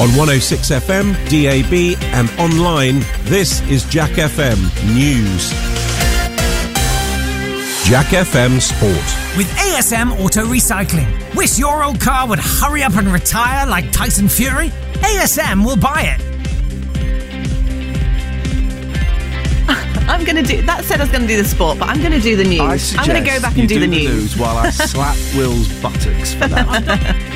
On 106 FM, DAB, and online, this is Jack FM News. Jack FM Sport. With ASM Auto Recycling. Wish your old car would hurry up and retire like Tyson Fury? ASM will buy it. I'm going to do. That said, I was going to do the sport, but I'm going to do the news. I I'm going to go back and do, do the news. while I slap Will's buttocks for that.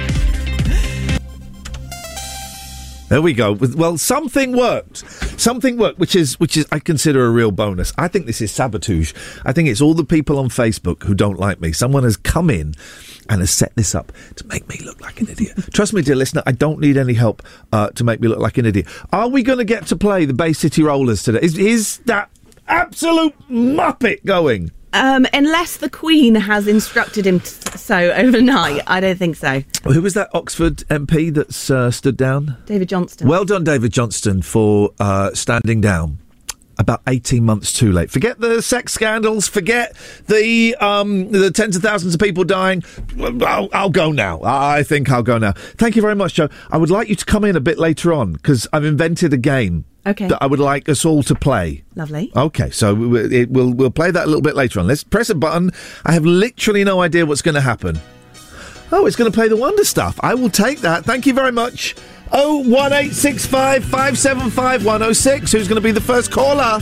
There we go. Well, something worked. Something worked, which is which is I consider a real bonus. I think this is sabotage. I think it's all the people on Facebook who don't like me. Someone has come in and has set this up to make me look like an idiot. Trust me, dear listener, I don't need any help uh, to make me look like an idiot. Are we going to get to play the Bay City Rollers today? Is, is that absolute muppet going? Um, unless the Queen has instructed him t- so overnight, I don't think so. Who was that Oxford MP that's uh, stood down? David Johnston. Well done, David Johnston, for uh, standing down. About eighteen months too late. Forget the sex scandals. Forget the um, the tens of thousands of people dying. I'll, I'll go now. I think I'll go now. Thank you very much, Joe. I would like you to come in a bit later on because I've invented a game Okay. that I would like us all to play. Lovely. Okay, so we- it, we'll we'll play that a little bit later on. Let's press a button. I have literally no idea what's going to happen. Oh, it's going to play the wonder stuff. I will take that. Thank you very much. Oh one eight six five five seven five one zero six. Who's going to be the first caller?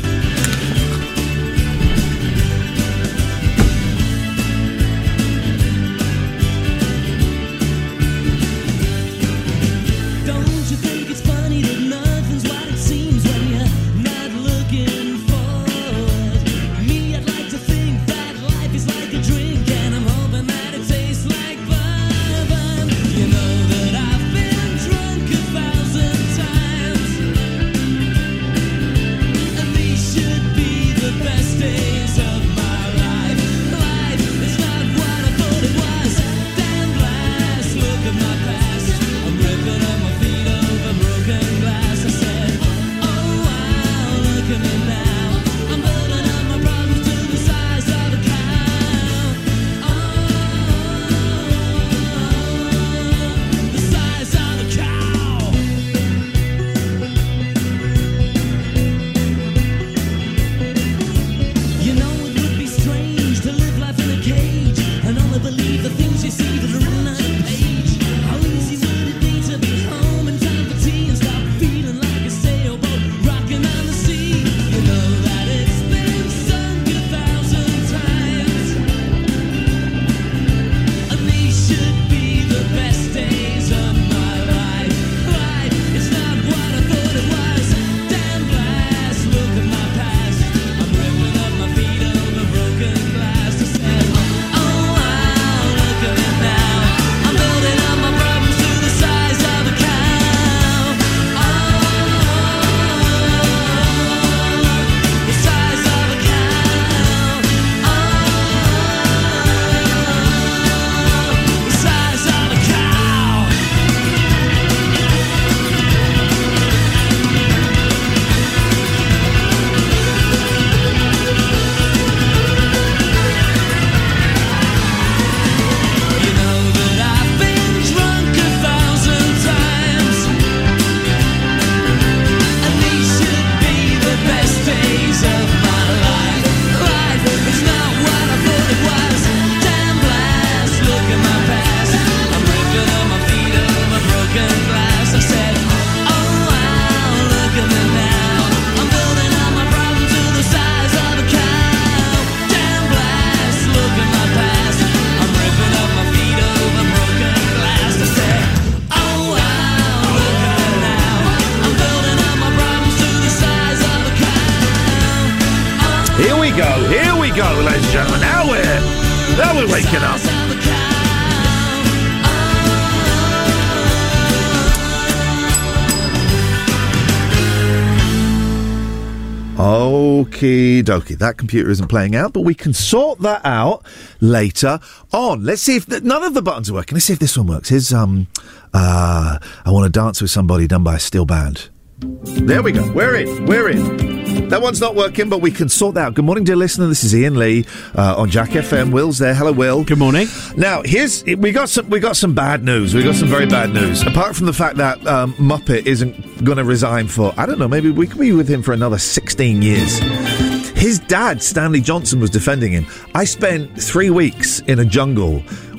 Okie dokie. That computer isn't playing out, but we can sort that out later on. Let's see if th- none of the buttons are working. Let's see if this one works. Here's um, uh, I want to dance with somebody done by a steel band. There we go. We're in. We're in. That one's not working, but we can sort that out. Good morning, dear listener. This is Iain Lee uh, on Jack FM. Will's there. Hello, Will. Good morning. Now, here's we got some we got some bad news. We got some very bad news. Apart from the fact that um, Muppet isn't going to resign for I don't know, maybe we could be with him for another 16 years. His dad, Stanley Johnson, was defending him. I spent three weeks in a jungle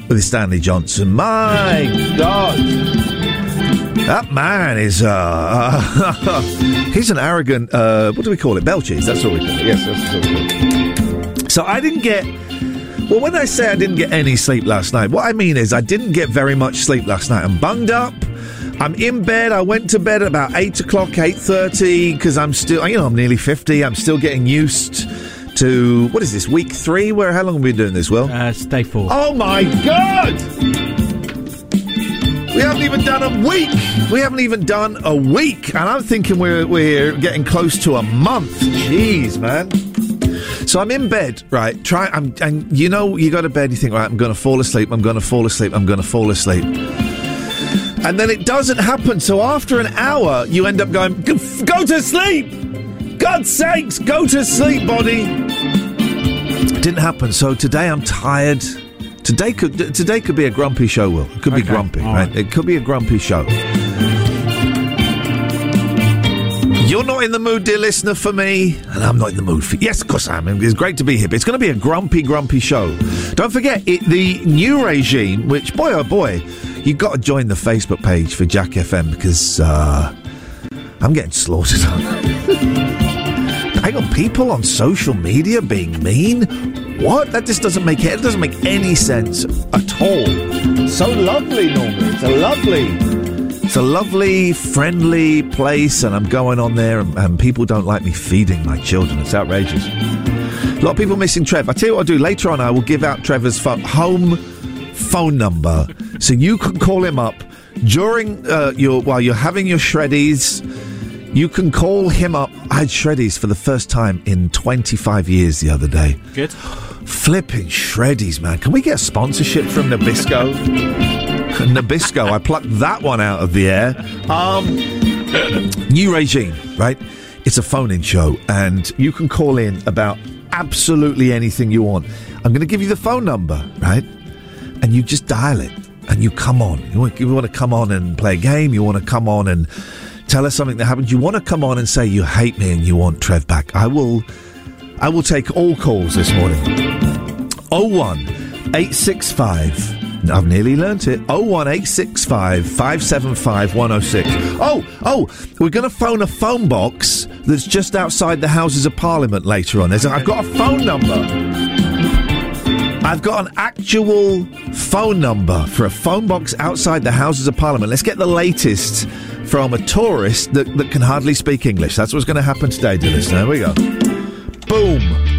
with Stanley Johnson. My God. That man is, uh, he's an arrogant, uh, what do we call it? Belches, that's what we call it. Yes, that's what we call it. So I didn't get, well, when I say I didn't get any sleep last night, what I mean is I didn't get very much sleep last night. I'm bunged up. I'm in bed. I went to bed at about 8 o'clock, 8.30, because I'm still, you know, I'm nearly 50. I'm still getting used to, what is this, week three? Where, how long have we been doing this, Well, Uh, stay four. Oh my god! We haven't even done a week. We haven't even done a week, and I'm thinking we're we're getting close to a month. Jeez, man. So I'm in bed, right? Try, I'm, and you know, you go to bed, you think, right, I'm going to fall asleep. I'm going to fall asleep. I'm going to fall asleep. And then it doesn't happen. So after an hour, you end up going, go, to sleep. God's sakes, go to sleep, body. Didn't happen. So today I'm tired. Today could today could be a grumpy show. Will it could be grumpy, right? right. It could be a grumpy show. You're not in the mood, dear listener, for me, and I'm not in the mood for you. Yes, of course I am. It's great to be here, but it's going to be a grumpy, grumpy show. Don't forget, it, the new regime, which, boy oh boy, you've got to join the Facebook page for Jack FM because uh, I'm getting slaughtered. Hang on, people on social media being mean? What? That just doesn't make it. It doesn't make any sense at all. So lovely, normally. It's a lovely. It's a lovely, friendly place, and I'm going on there, and, and people don't like me feeding my children. It's outrageous. A lot of people missing Trev. I tell you what I'll do later on. I will give out Trevor's home phone number, so you can call him up during uh, your while you're having your shreddies. You can call him up. I had shreddies for the first time in 25 years the other day. Good. Flipping shreddies, man. Can we get a sponsorship from Nabisco? Nabisco, I plucked that one out of the air. Um, new regime, right? It's a phone-in show, and you can call in about absolutely anything you want. I'm going to give you the phone number, right? And you just dial it, and you come on. You want, you want to come on and play a game. You want to come on and tell us something that happened. You want to come on and say you hate me and you want Trev back. I will. I will take all calls this morning. 01 865. I've nearly learnt it. 01865 575 106. Oh, oh, we're going to phone a phone box that's just outside the Houses of Parliament later on. There's I've got a phone number. I've got an actual phone number for a phone box outside the Houses of Parliament. Let's get the latest from a tourist that, that can hardly speak English. That's what's going to happen today, dear listener. There we go. Boom.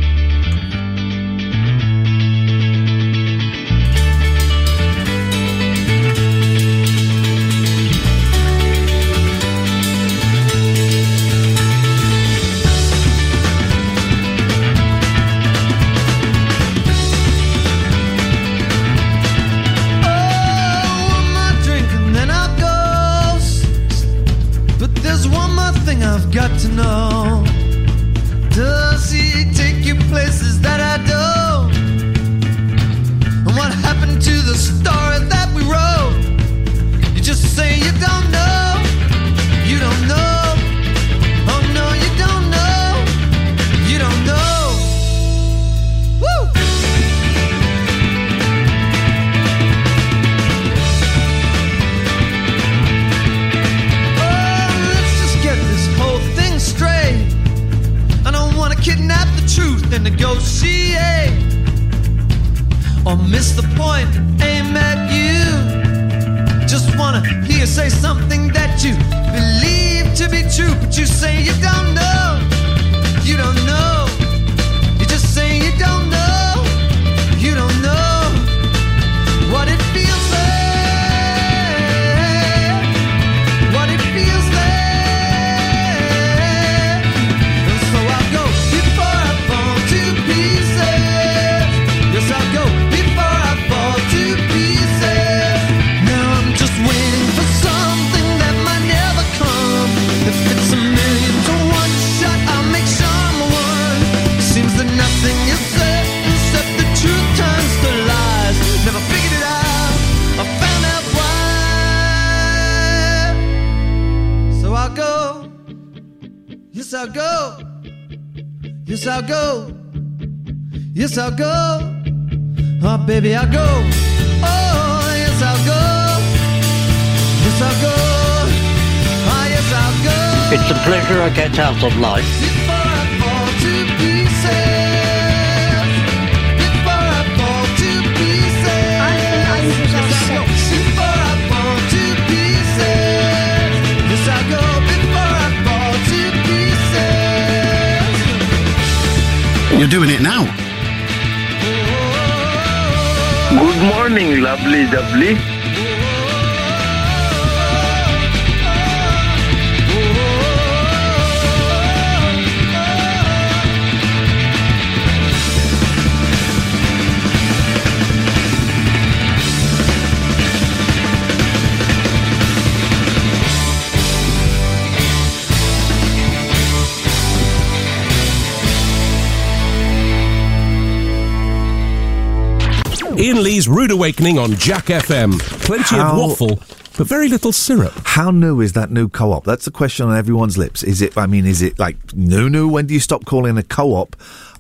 Lee's Rude Awakening on Jack FM. Plenty How- of waffle, but very little syrup. How new is that new co-op? That's the question on everyone's lips. Is it? I mean, is it like new? New? When do you stop calling a co-op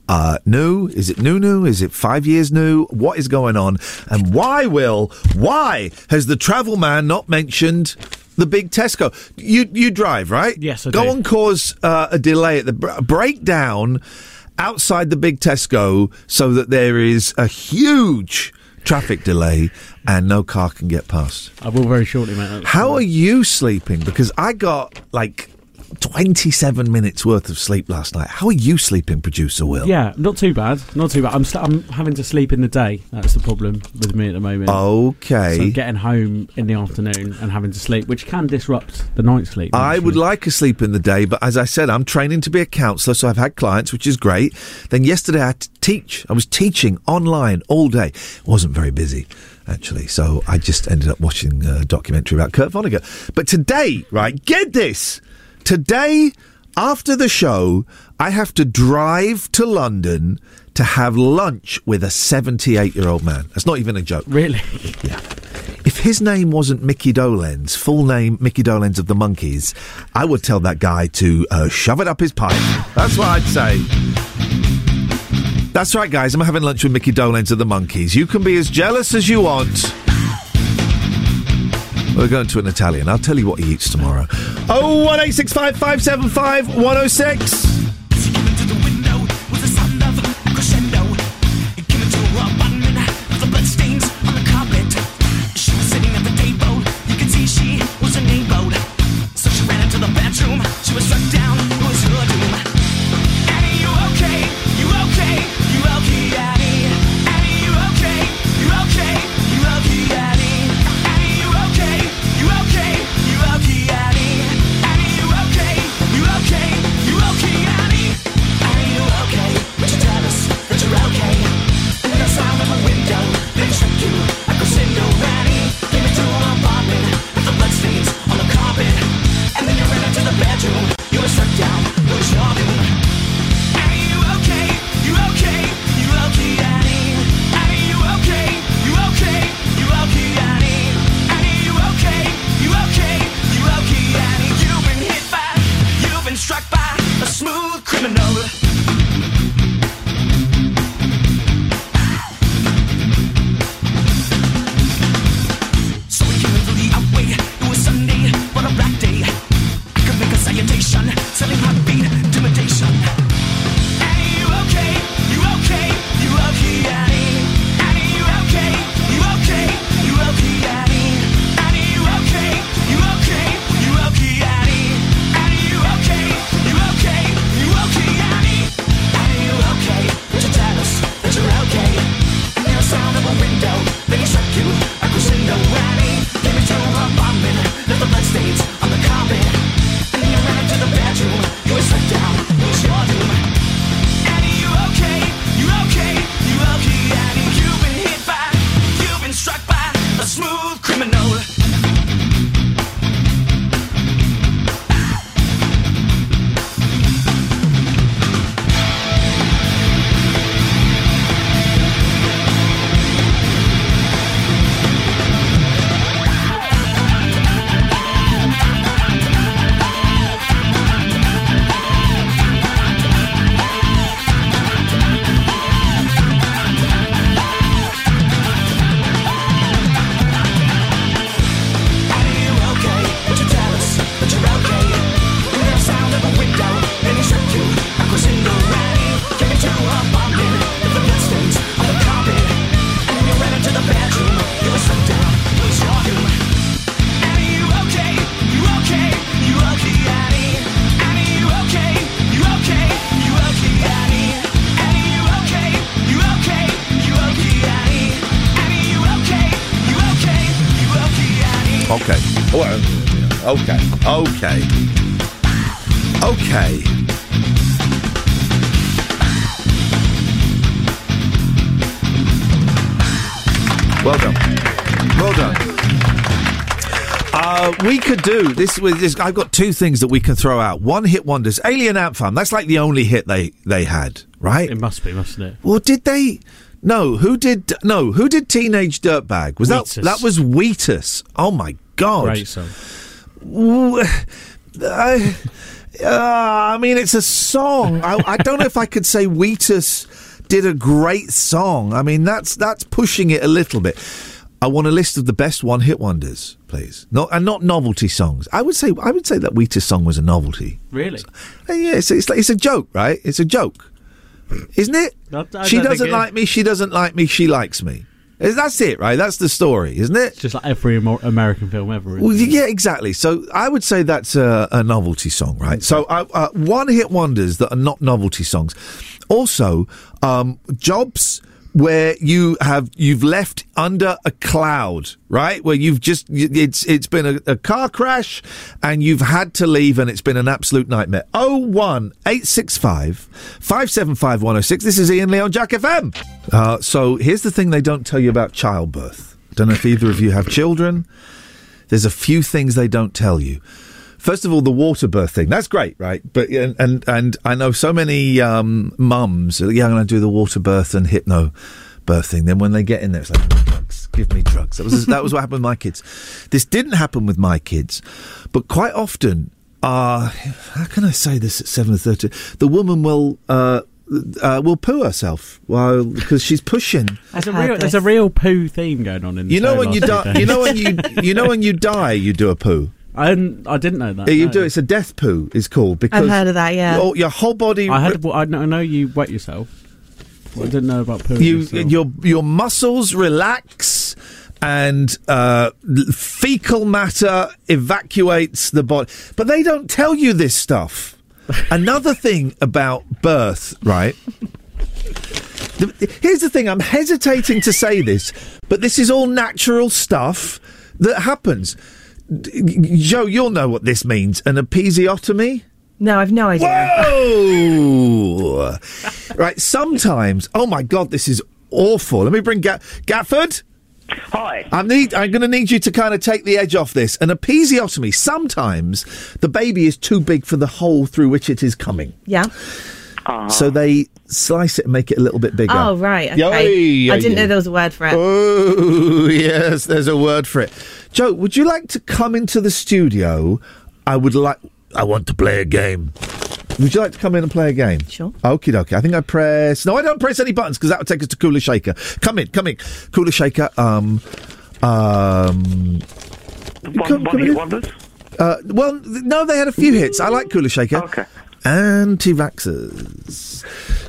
uh, new? Is it new? New? Is it five years new? What is going on? And why, Will? Why has the travel man not mentioned? The big Tesco. You you drive right? Yes, I Go do. and cause uh, a delay at the br- breakdown outside the big Tesco, so that there is a huge traffic delay and no car can get past. I will very shortly, mate. How are you sleeping? Because I got like 27 minutes worth of sleep last night. How are you sleeping, producer Will? Yeah, not too bad. Not too bad. I'm I'm having to sleep in the day. That's the problem with me at the moment. Okay. So getting home in the afternoon and having to sleep, which can disrupt the night sleep. I would like a sleep in the day, but as I said, I'm training to be a counsellor, so I've had clients, which is great. Then yesterday I had to teach. I was teaching online all day. Wasn't very busy, actually, so I just ended up watching a documentary about Kurt Vonnegut. But today, right, get this. Today, after the show, I have to drive to London to have lunch with a 78 year old man. That's not even a joke. Really? Yeah. If his name wasn't Mickey Dolenz, full name Mickey Dolenz of the Monkees, I would tell that guy to uh, shove it up his pipe. That's what I'd say. That's right, guys. I'm having lunch with Mickey Dolenz of the Monkees. You can be as jealous as you want. We're going to an Italian. I'll tell you what he eats tomorrow. Oh, one eight six five five seven five one zero six. 106. Okay. Okay. Okay. Well done. Well done. Uh, we could do this with this. I've got two things that we can throw out. One hit wonders. Alien Ant Farm. That's like the only hit they they had, right? It must be, mustn't it? Well, did they? No, who did? No, who did Teenage Dirtbag? Was that that was Wheatus? Oh my god! Great song. I, uh, I mean, it's a song. I, I don't know if I could say Wheatus did a great song. I mean, that's that's pushing it a little bit. I want a list of the best one-hit wonders, please. Not and not novelty songs. I would say I would say that Wheatus song was a novelty. Really? Uh, Yeah, it's it's, like, it's a joke, right? It's a joke, isn't it? I she doesn't think it- like me. She doesn't like me. She likes me. That's it, right? That's the story, isn't it? Just like every American film ever. Well, yeah, exactly. So I would say that's a, a novelty song, right? So uh, uh, one hit wonders that are not novelty songs. Also, um, jobs where you have you've left under a cloud, right? Where you've just it's it's been a, a car crash and you've had to leave and it's been an absolute nightmare. Oh one eight six five five seven five one zero six. This is Ian Leon Jack FM. Uh, so here's the thing they don't tell you about childbirth. Don't know if either of you have children. There's a few things they don't tell you. First of all, the water birth thing. That's great, right? But and and, and I know so many um, mums. are, Yeah, I'm going to do the water birth and hypno birth thing. Then when they get in there, it's like "Give me drugs. Give me drugs. That was that was what happened with my kids. This didn't happen with my kids, but quite often, uh, how can I say this at seven thirty? The woman will. Uh, uh, will poo herself while because she's pushing. There's a I've heard real, there's a real poo theme going on in. The You know show when you die. You know when you you know when you die, you do a poo. I didn't, I didn't know that. Yeah, you no. do. It's a death poo. Is called because I've heard of that, yeah. Your, your whole body. I had. Well, I know, I know you wet yourself. I didn't know about poo. you your your muscles relax and uh, fecal matter evacuates the body. But they don't tell you this stuff. Another thing about birth, right? The- Here's the thing. I'm hesitating to say this, but this is all natural stuff that happens. D- Joe, you'll know what this means. An episiotomy. No, I've no idea. Whoa! right, sometimes. Oh my God, this is awful. Let me bring Gat- Gatford. Hi. I need. I'm going to need you to kind of take the edge off this. An episiotomy. Sometimes the baby is too big for the hole through which it is coming, Yeah. so ah. they slice it and make it a little bit bigger. Oh, right. Okay. Yoi, I didn't yoi. know there was a word for it. Oh yes, there's a word for it. Joe, would you like to come into the studio? I would like. I want to play a game. Would you like to come in and play a game? Sure. Okie dokie. I think I press. No, I don't press any buttons because that would take us to Kula Shaker. Come in, come in. Kula Shaker. Um, um. One, come- one come hit in. wonders? Uh, well, no, they had a few hits. I like Kula Shaker. Okay. Anti-vaxxers.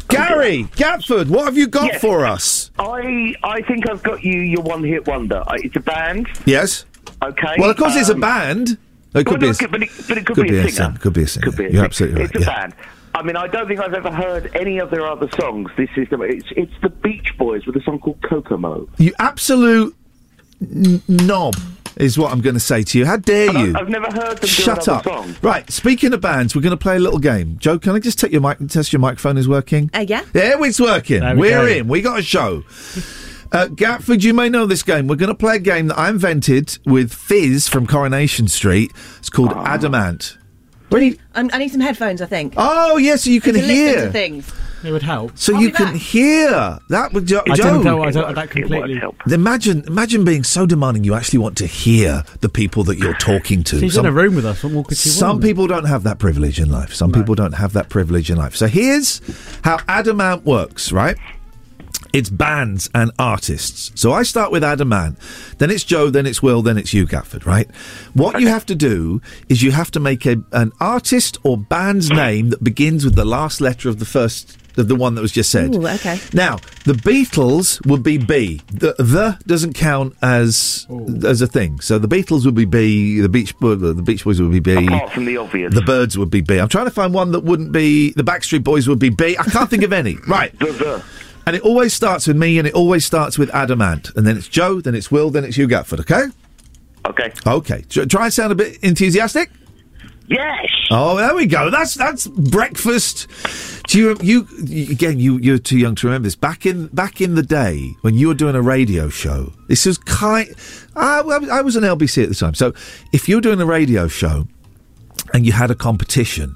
Gary Gatford, what have you got Yes. for us? I I think I've got you your one hit wonder. I, it's a band, Yes. Okay? Well, of course, it's a Um, band. It could well, be. no, A, but, it, but it could, could be, a singer. sing- Could be a singer. Could be a You're singer. absolutely right. It's a band. I mean, I don't think I've ever heard any of their other songs. This is the it's it's the Beach Boys with a song called Kokomo. You absolute n- knob is what I'm going to say to you. How dare And I- you? I've never heard them Shut do up. song. Right. Speaking of bands, we're going to play a little game. Joe, can I just take your mic and test your microphone is working? Uh, yeah. Yeah, it's working. There we We're go. in. We got a show. Uh, Gatford, you may know this game. We're going to play a game that I invented with Fiz from Coronation Street. It's called Ah. Adamant. Ready? I'm, I need some headphones, I think. Oh, yes, so you can to listen to hear. things. It would help. So I'll you can back. hear. That would jo- I Joe. don't know. I don't. won't- That completely. won't help. Imagine, imagine being so demanding you actually want to hear the people that you're talking to. She's Some- in a room with us. What more could she Some want? people don't have that privilege in life. Some people don't have that privilege in life. So here's how Adamant works, right? It's bands and artists. So I start with Adam Adamant, then it's Joe, then it's Will, then it's you, Gatford, right? What you have to do is you have to make a, an artist or band's name that begins with the last letter of the first of the one that was just said. Ooh, okay. Now, the Beatles would be B. The, the doesn't count as as a thing. So the Beatles would be B. The Beach the Beach Boys would be B. Apart from the obvious. The Byrds would be B. I'm trying to find one that wouldn't be. The Backstreet Boys would be B. I can't think of any. Right. The, the. And it always starts with me, and it always starts with Adamant, and then it's Joe, then it's Will, then it's you, Gatford. Okay. Okay. Okay. Try and sound a bit enthusiastic. Yes. Oh, there we go. That's that's breakfast. Do you, you again? You you're too young to remember this. Back in back in the day when you were doing a radio show, this was kind. I, I was an LBC at the time, so if you were doing a radio show and you had a competition.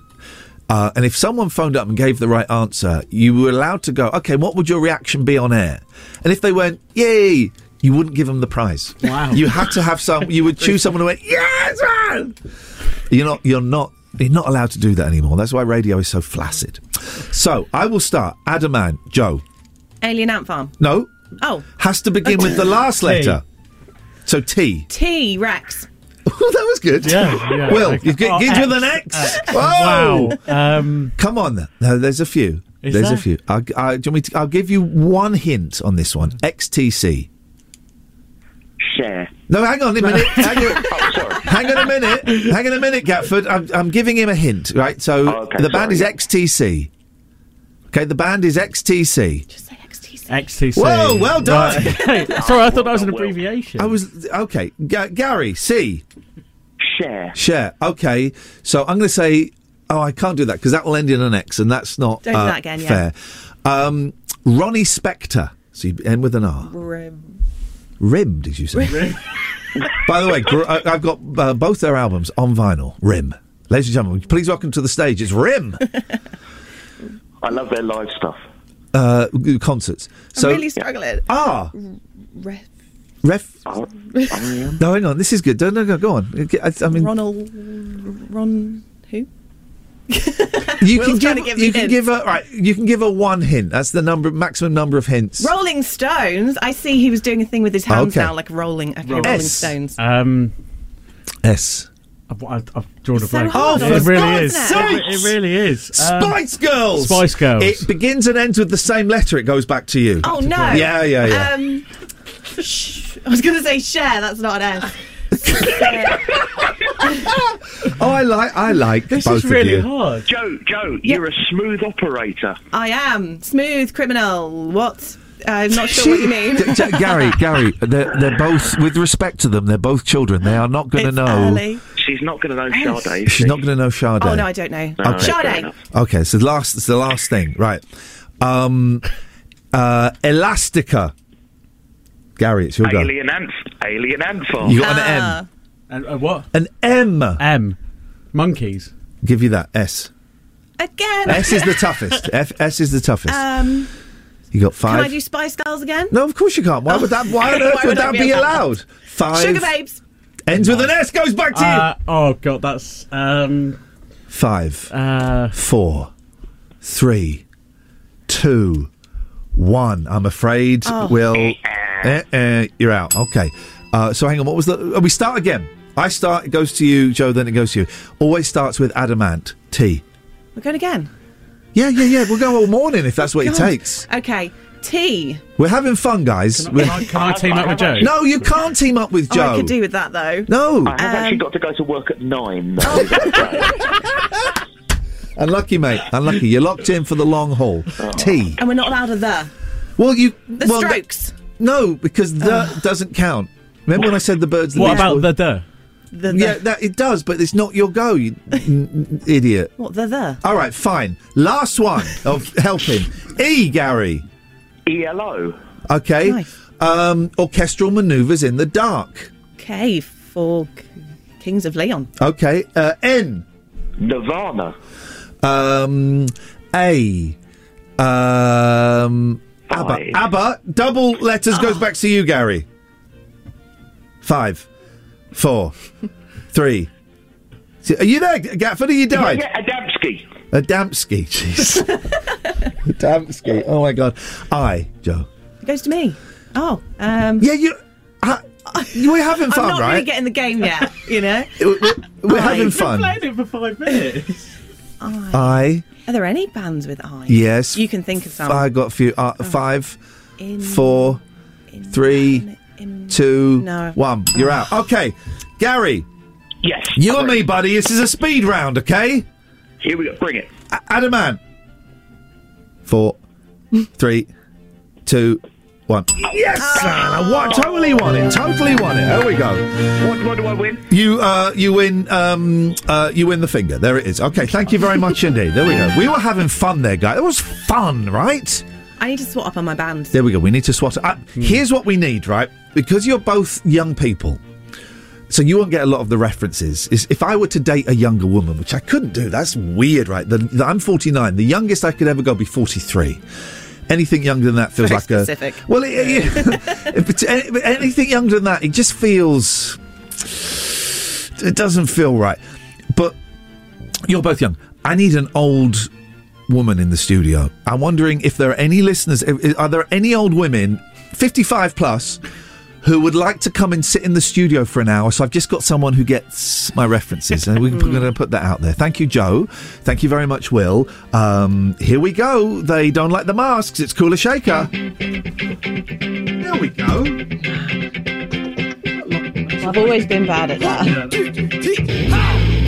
Uh, and if someone phoned up and gave the right answer, you were allowed to go, okay, what would your reaction be on air? And if they went, yay, you wouldn't give them the prize. Wow. You had to have some, you would choose someone who went, yes, man! You're not, you're not, you're not allowed to do that anymore. That's why radio is so flaccid. So I will start. Adamant, Joe. Alien Ant Farm. No, Oh, has to begin with the last T. letter. So T. T Rex. Oh, that was good. Yeah, yeah. Will, Okay. you get, Oh, get with an X. Wow. Um, Come on. No, there's a few. Is there's a few. I'll, I, do you want me to, I'll give you one hint on this one. XTC. Cher. No, hang on a minute. hang, on, Oh, hang on a minute. Hang on a minute, Gatford. I'm, I'm giving him a hint, right? So Oh, okay, the band is XTC. Okay, the band is XTC. Just say XTC. XTC. Whoa, well done. Right. Sorry, I thought that was an Well done, Will. abbreviation. I was okay. Ga- Gary C. Cher. Cher. Okay, so I'm going to say. Oh, I can't do that because that will end in an X, and that's not Don't do uh, that again, yeah. fair. Um, Ronnie Spector. So you end with an R. Rim. Rim, did you say? By the way, gr- I- I've got uh, both their albums on vinyl. Rim. Ladies and gentlemen, please welcome to the stage. It's Rim I love their live stuff. Uh, concerts. So I'm really struggling. ah, Ref. ref. Oh, I am. No, hang on. This is good. No, no, no. Go on. I, I mean, Ronald. Ron. Who? you can give. to give you can hints. give a right. You can give a one hint. That's the number maximum number of hints. Rolling Stones. I see he was doing a thing with his hands Okay. now, like rolling. Okay, Rolling. Rolling S. Stones. Um, S. I've, I've, I've drawn a It's so blank. hard, Oh, it really is. It, it really is. Um, Spice Girls. Spice Girls. It begins and ends with the same letter. It goes back to you. Oh no! Yeah, yeah, yeah. Um, sh- I was going to say Cher. That's not an S. Oh, I like. I like this both is really of you. hard. Joe, Joe, you're a smooth operator. I am smooth criminal. What? I'm not sure what you mean. D- d- Gary, Gary, they're, they're both, with respect to them, they're both children. They are not going to know. early. She's not going to know Yes. Sade. is She's she? not going to know Sade. Oh no, I don't know. No, Okay. Sade. Okay, so the last, it's the last thing, right? Um, uh, Elastica. Gary, it's your go. Alien ant, alien ant farm. You got an Ah. M. And uh, what? An M. M. Monkeys. Give you that S. Again. S is the toughest. F, S is the toughest. Um, you got five. can I do Spice Girls again? no, of course you can't. Why would that? Why on Why earth would would that that be be allowed? allowed? Five. Sugababes. Ends with an S. Goes back to Uh, oh god, that's um, you. Five. uh, four, three, two, one. I'm afraid we'll. Eh, eh, you're out. Okay. Uh, so hang on. What was the? uh, we start again. I start. It goes to you, Joe. Then it goes to you. Always starts with adamant. T. We're going again. Yeah, yeah, yeah. We'll go all morning if that's what it God. takes. Okay. T. We're having fun, guys. can, We're- I, can I team up with Joe? no, you can't team up with Oh, Joe. I could do with that though. no, I have actually Um, got to go to work at nine. unlucky, mate. Unlucky. You're locked in for the long haul. T. And we're not allowed a the. Well, you. The well, that- Strokes. no, because the doesn't count. Remember when I said the Byrds? the What about Boys? the the? The, the. Yeah, that it does, but it's not your go, you n- n- idiot. What the there? All right, fine. Last one of helping. E, Gary. ELO. Okay. Nice. Um, orchestral manoeuvres in the dark. Okay, for K- Kings of Leon. Okay. Uh, N. Nirvana. Um, A. Um, ABBA. ABBA. Double letters goes back to you, Gary. Five, four, three. See, Are you there, Gatford? Are you Yeah, died? yeah, Adamski. Adamski, jeez. Adamski. Oh my God. I, Joe. It goes to me. Oh, um, Yeah, you. Uh, we're having I'm fun, not right? really getting the game yet. You know. we're we're I- having We've fun. Played it for five minutes. I, Are there any bands with I? yes. You can think of some. I got a few. Uh, Five, In, four, in- three, in- two, No. one. You're out. Okay, Gary, Yes. you and me, buddy. This is a speed round, okay? Here we go. Bring it. A- Adamant. Four, three, two, one. Yes, Anna, what? Totally won it. Totally won it. There we go. What, what do I win? You uh, you win um, uh, you win the finger. There it is. Okay, thank you very much indeed. There we go. We were having fun there, guys. It was fun, right? I need to swat up on my band. There we go. We need to swat. Up. Uh, Here's what we need, right? Because you're both young people, so you won't get a lot of the references. Is if I were to date a younger woman, which I couldn't do, that's weird, right? The, the- I'm 49. The youngest I could ever go be 43. Anything younger than that feels Very like specific. a well. It, it- if it's any- but anything younger than that, it just feels. It doesn't feel right. But you're both young. I need an old woman in the studio. I'm wondering if there are any listeners. if- Are there any old women, 55 plus, who would like to come and sit in the studio for an hour? So I've just got someone who gets my references, and we're going to put that out there. Thank you, Joe. Thank you very much, Will. Um, here we go. They don't like the masks. It's Kula Shaker. There we go. I've always been bad at that.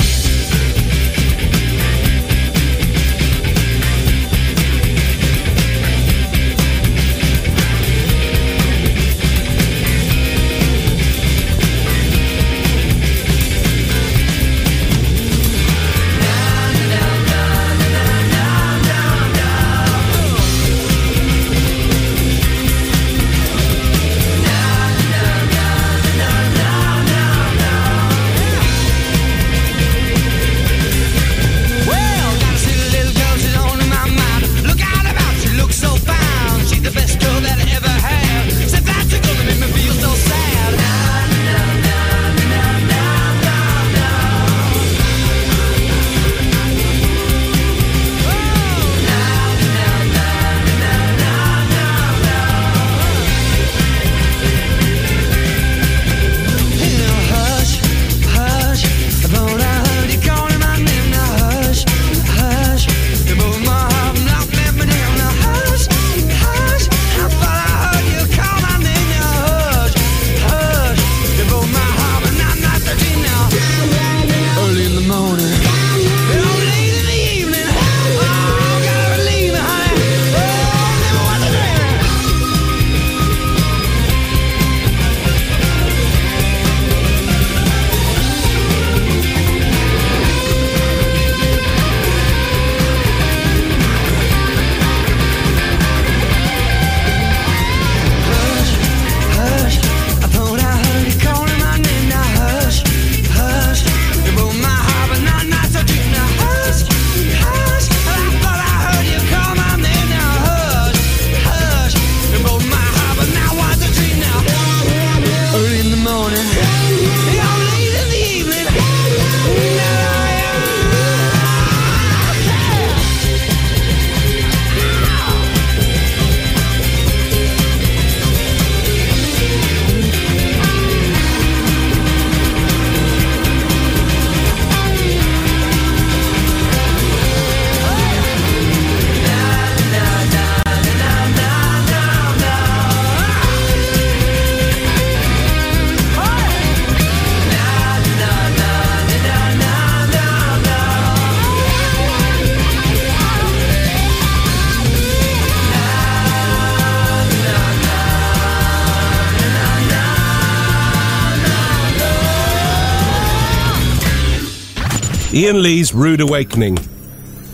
Iain Lee's Rude Awakening.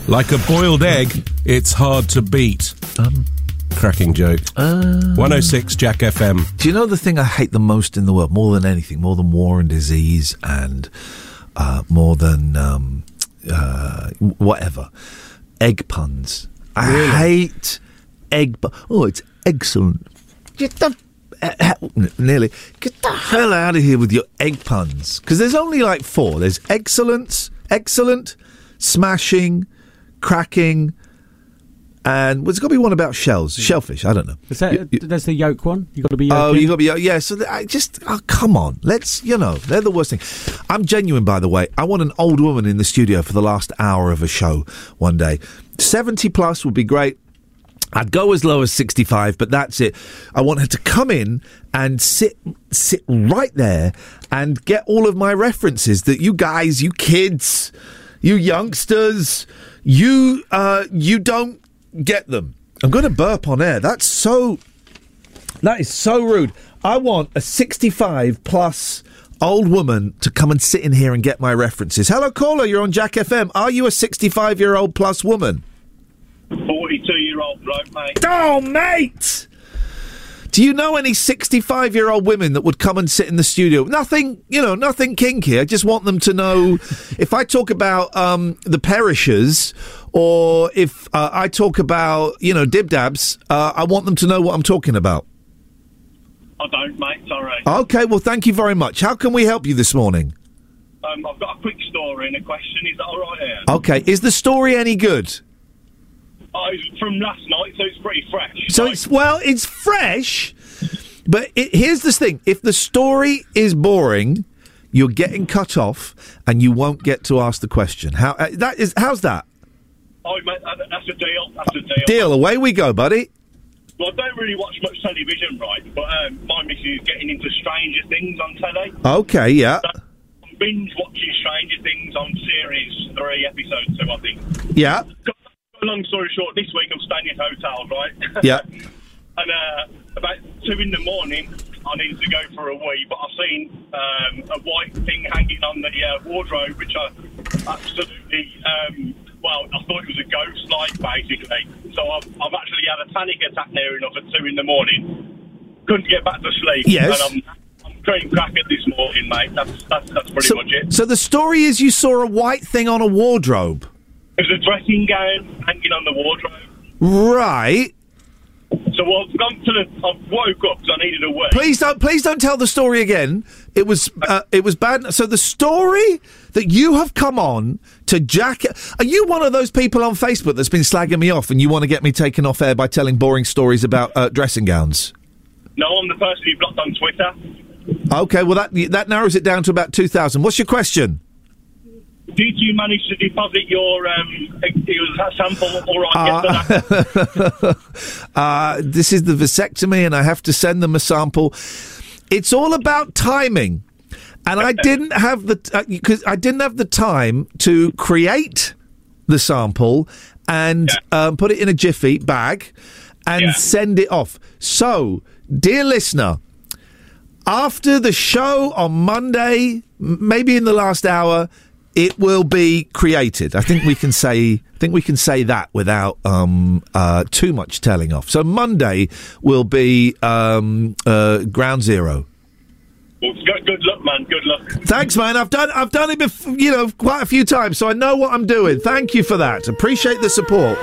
Like a boiled egg, it's hard to beat. Um, Cracking joke. 106 Jack FM. Do you know the thing I hate the most in the world, more than anything, more than war and disease, and uh, more than um, uh, whatever? Egg puns. I hate egg. pu- oh, it's excellent. Get the eh, eh, nearly get the hell out of here with your egg puns because there's only like four. There's excellence, excellent, smashing, cracking. And well, there's got to be one about shells, shellfish. I don't know. Is that, there's the yolk one. You got to be. Oh, yolk you got to be yeah. So th- I just oh come on, let's you know they're the worst thing. I'm genuine, by the way. I want an old woman in the studio for the last hour of a show one day. Seventy plus would be great. I'd go as low as 65, but that's it. I want her to come in and sit sit right there and get all of my references that you guys, you kids, you youngsters, you uh you don't get them. I'm going to burp on air. That's so That is so rude. I want a 65 plus old woman to come and sit in here and get my references. Hello, caller. You're on Jack FM. Are you a 65 year old plus woman? 42 year old bloke, mate. Oh, mate! Do you know any 65 year old women that would come and sit in the studio? Nothing, you know, nothing kinky. I just want them to know if I talk about um, the perishers or if uh, I talk about, you know, dib dabs, uh, I want them to know what I'm talking about. I don't, mate, sorry. Okay, well, thank you very much. How can we help you this morning? Um, I've got a quick story and a question. Is that all right, Iain? Okay, is the story any good? From last night, so it's pretty fresh. So it's well, it's fresh, but it, here's the thing: if the story is boring, you're getting cut off, and you won't get to ask the question. How uh, that is? How's that? Oh, mate, that's a deal. That's a deal. Deal. Away we go, buddy. Well, I don't really watch much television, right? But um, my missus is getting into Stranger Things on telly. Okay, yeah, I'm binge watching Stranger Things on series three, episode two, I think. yeah, Long story short, this week I'm staying at hotel, right? yeah. and uh, about two in the morning, I needed to go for a wee, but I've seen um, a white thing hanging on the uh, wardrobe, which I absolutely, um, well, I thought it was a ghost light, basically. So I've, I've actually had a panic attack near enough at two in the morning. Couldn't get back to sleep. Yes. And I'm, crackers this morning, mate. That's, that's, that's pretty So, much it. so the story is you saw a white thing on a wardrobe, There's a dressing gown hanging on the wardrobe. right? So I've gone to the, I woke up because I needed a wee. Please don't, please don't tell the story again. It was, uh, it was bad. So the story that you have come on to Jack, are you one of those people on Facebook that's been slagging me off, and you want to get me taken off air by telling boring stories about uh, dressing gowns? No, I'm the person you blocked on Twitter. Okay, well that that narrows it down to about two thousand. What's your question? Did you manage to deposit your um, sample all right yesterday? uh, this is the vasectomy, and I have to send them a sample. It's all about timing, and I didn't have the because I didn't have the time to create the sample and um, put it in a jiffy bag and send it off. So, dear listener, after the show on Monday, maybe in the last hour, it will be created. I think we can say I think we can say that without um, uh, too much telling off. So Monday will be um, uh, ground zero. Well, good, good luck, man. Good luck. Thanks, man. I've done I've done it before, you know, quite a few times, so I know what I'm doing. Thank you for that. Appreciate the support.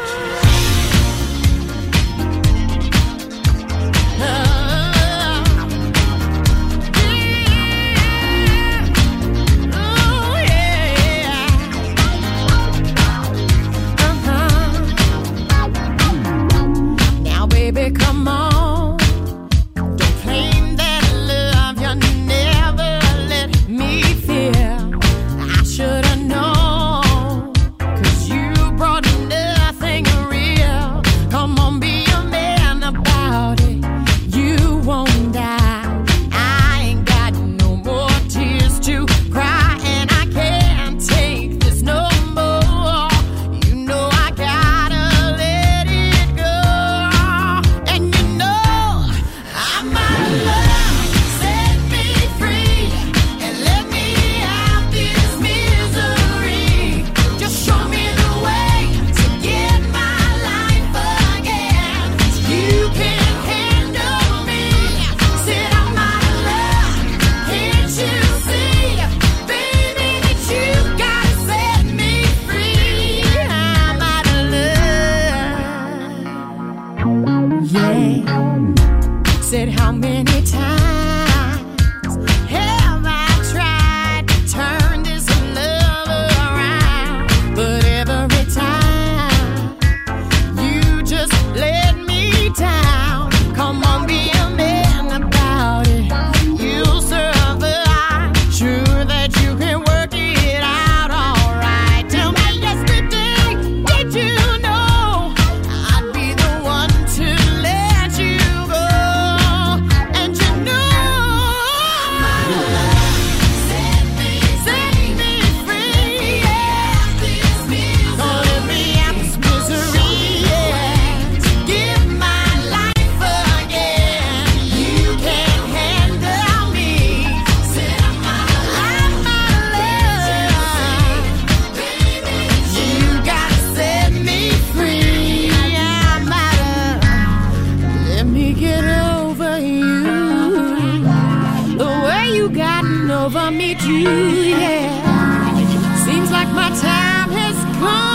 you gotten over me too, yeah. Seems like my time has come.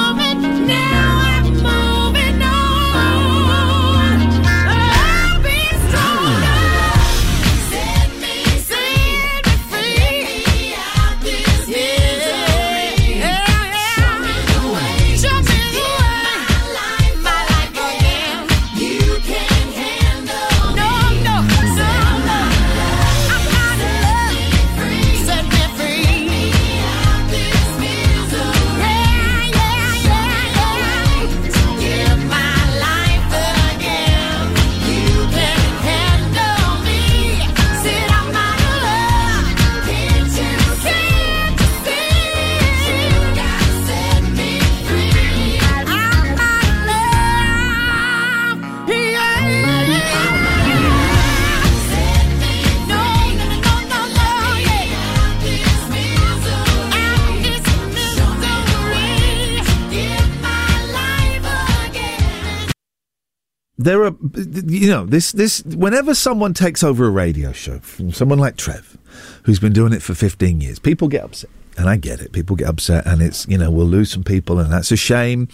You know this this whenever someone takes over a radio show someone like Trev who's been doing it for 15 years people get upset and I get it. People get upset and it's you know we'll lose some people and that's a shame.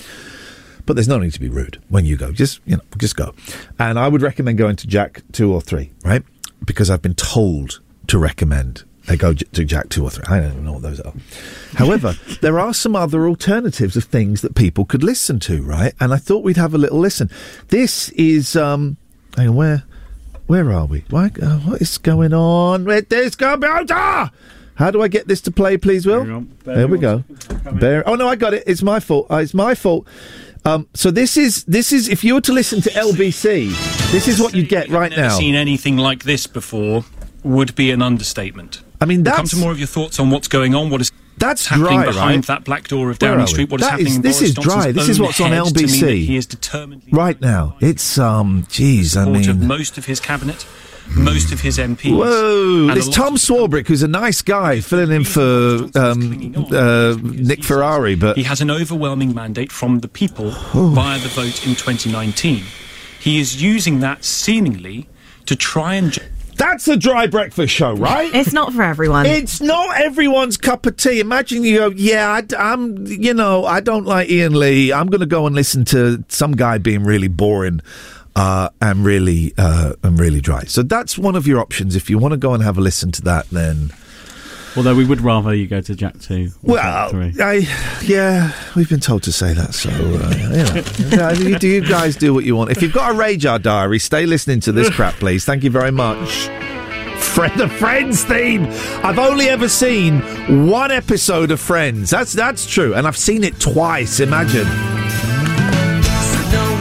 But there's no need to be rude when you go. Just you know just go. And I would recommend going to Jack 2 or 3 right? Because I've been told to recommend they go to Jack 2 or 3 I don't even know what those are However, there are some other alternatives of things that people could listen to, right? And I thought we'd have a little listen. This is um hang on, where where are we? Why, uh, what is going on with this computer? How do I get this to play, please, Will? There we go. Bear, oh no, I got it. It's my fault. Uh, it's my fault. Um, so this is this is if you were to listen to LBC, this is what you'd get right Never now. seen anything like this before would be an understatement. I mean, We'll come to more of your thoughts on what's going on. What is that's happening dry, behind right? that black door of Where Downing? Street? What is happening? is- this is dry. This is what's on head to mean that LBC. He is right now. It's um, geez, I support of mean, most of his cabinet, most of his MPs. Whoa! It's Tom Swarbrick, who's a nice guy, filling in for um, uh, Nick Ferrari. But He has an overwhelming mandate from the people via the vote in 2019. He is using that seemingly to try and. That's a dry breakfast show, right? It's not for everyone. It's not everyone's cup of tea. Imagine you go, yeah, I, am you know, I don't like Iain Lee. I'm going to go and listen to some guy being really boring uh, and really uh, and really dry. So that's one of your options. If you want to go and have a listen to that, then Although we would rather you go to Jack 2 or Well, Jack 3. I yeah, we've been told to say that. So uh, you know, you, do you guys do what you want? If you've got a Radar diary, stay listening to this crap, please. Thank you very much. Friend, the Friends theme. I've only ever seen one episode of Friends. That's that's true, and I've seen it twice. Imagine. No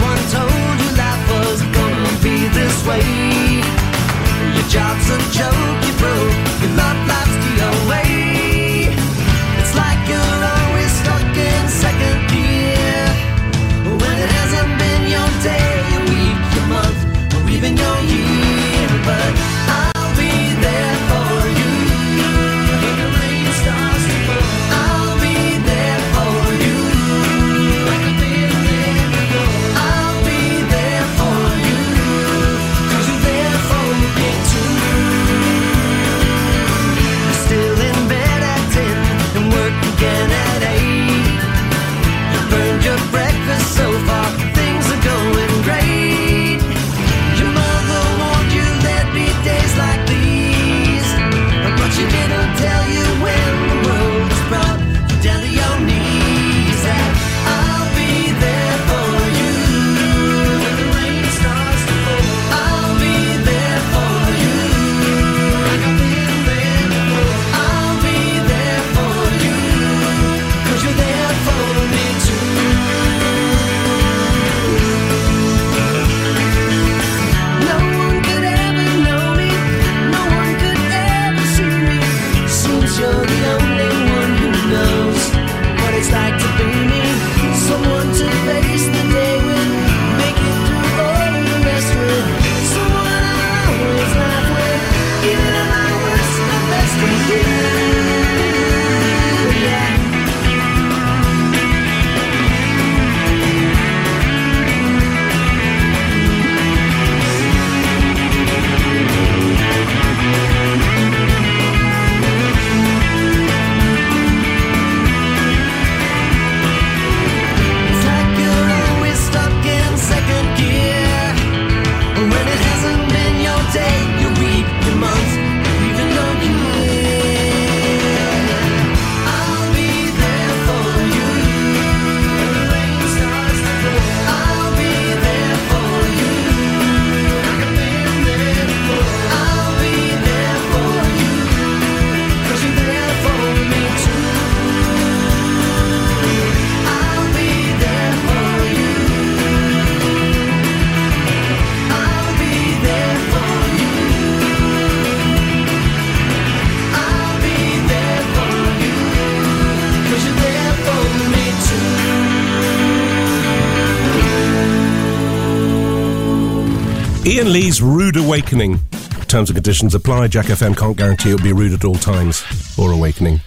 Iain Lee's Rude Awakening. Terms and conditions apply. Jack FM can't guarantee it'll be rude at all times or awakening.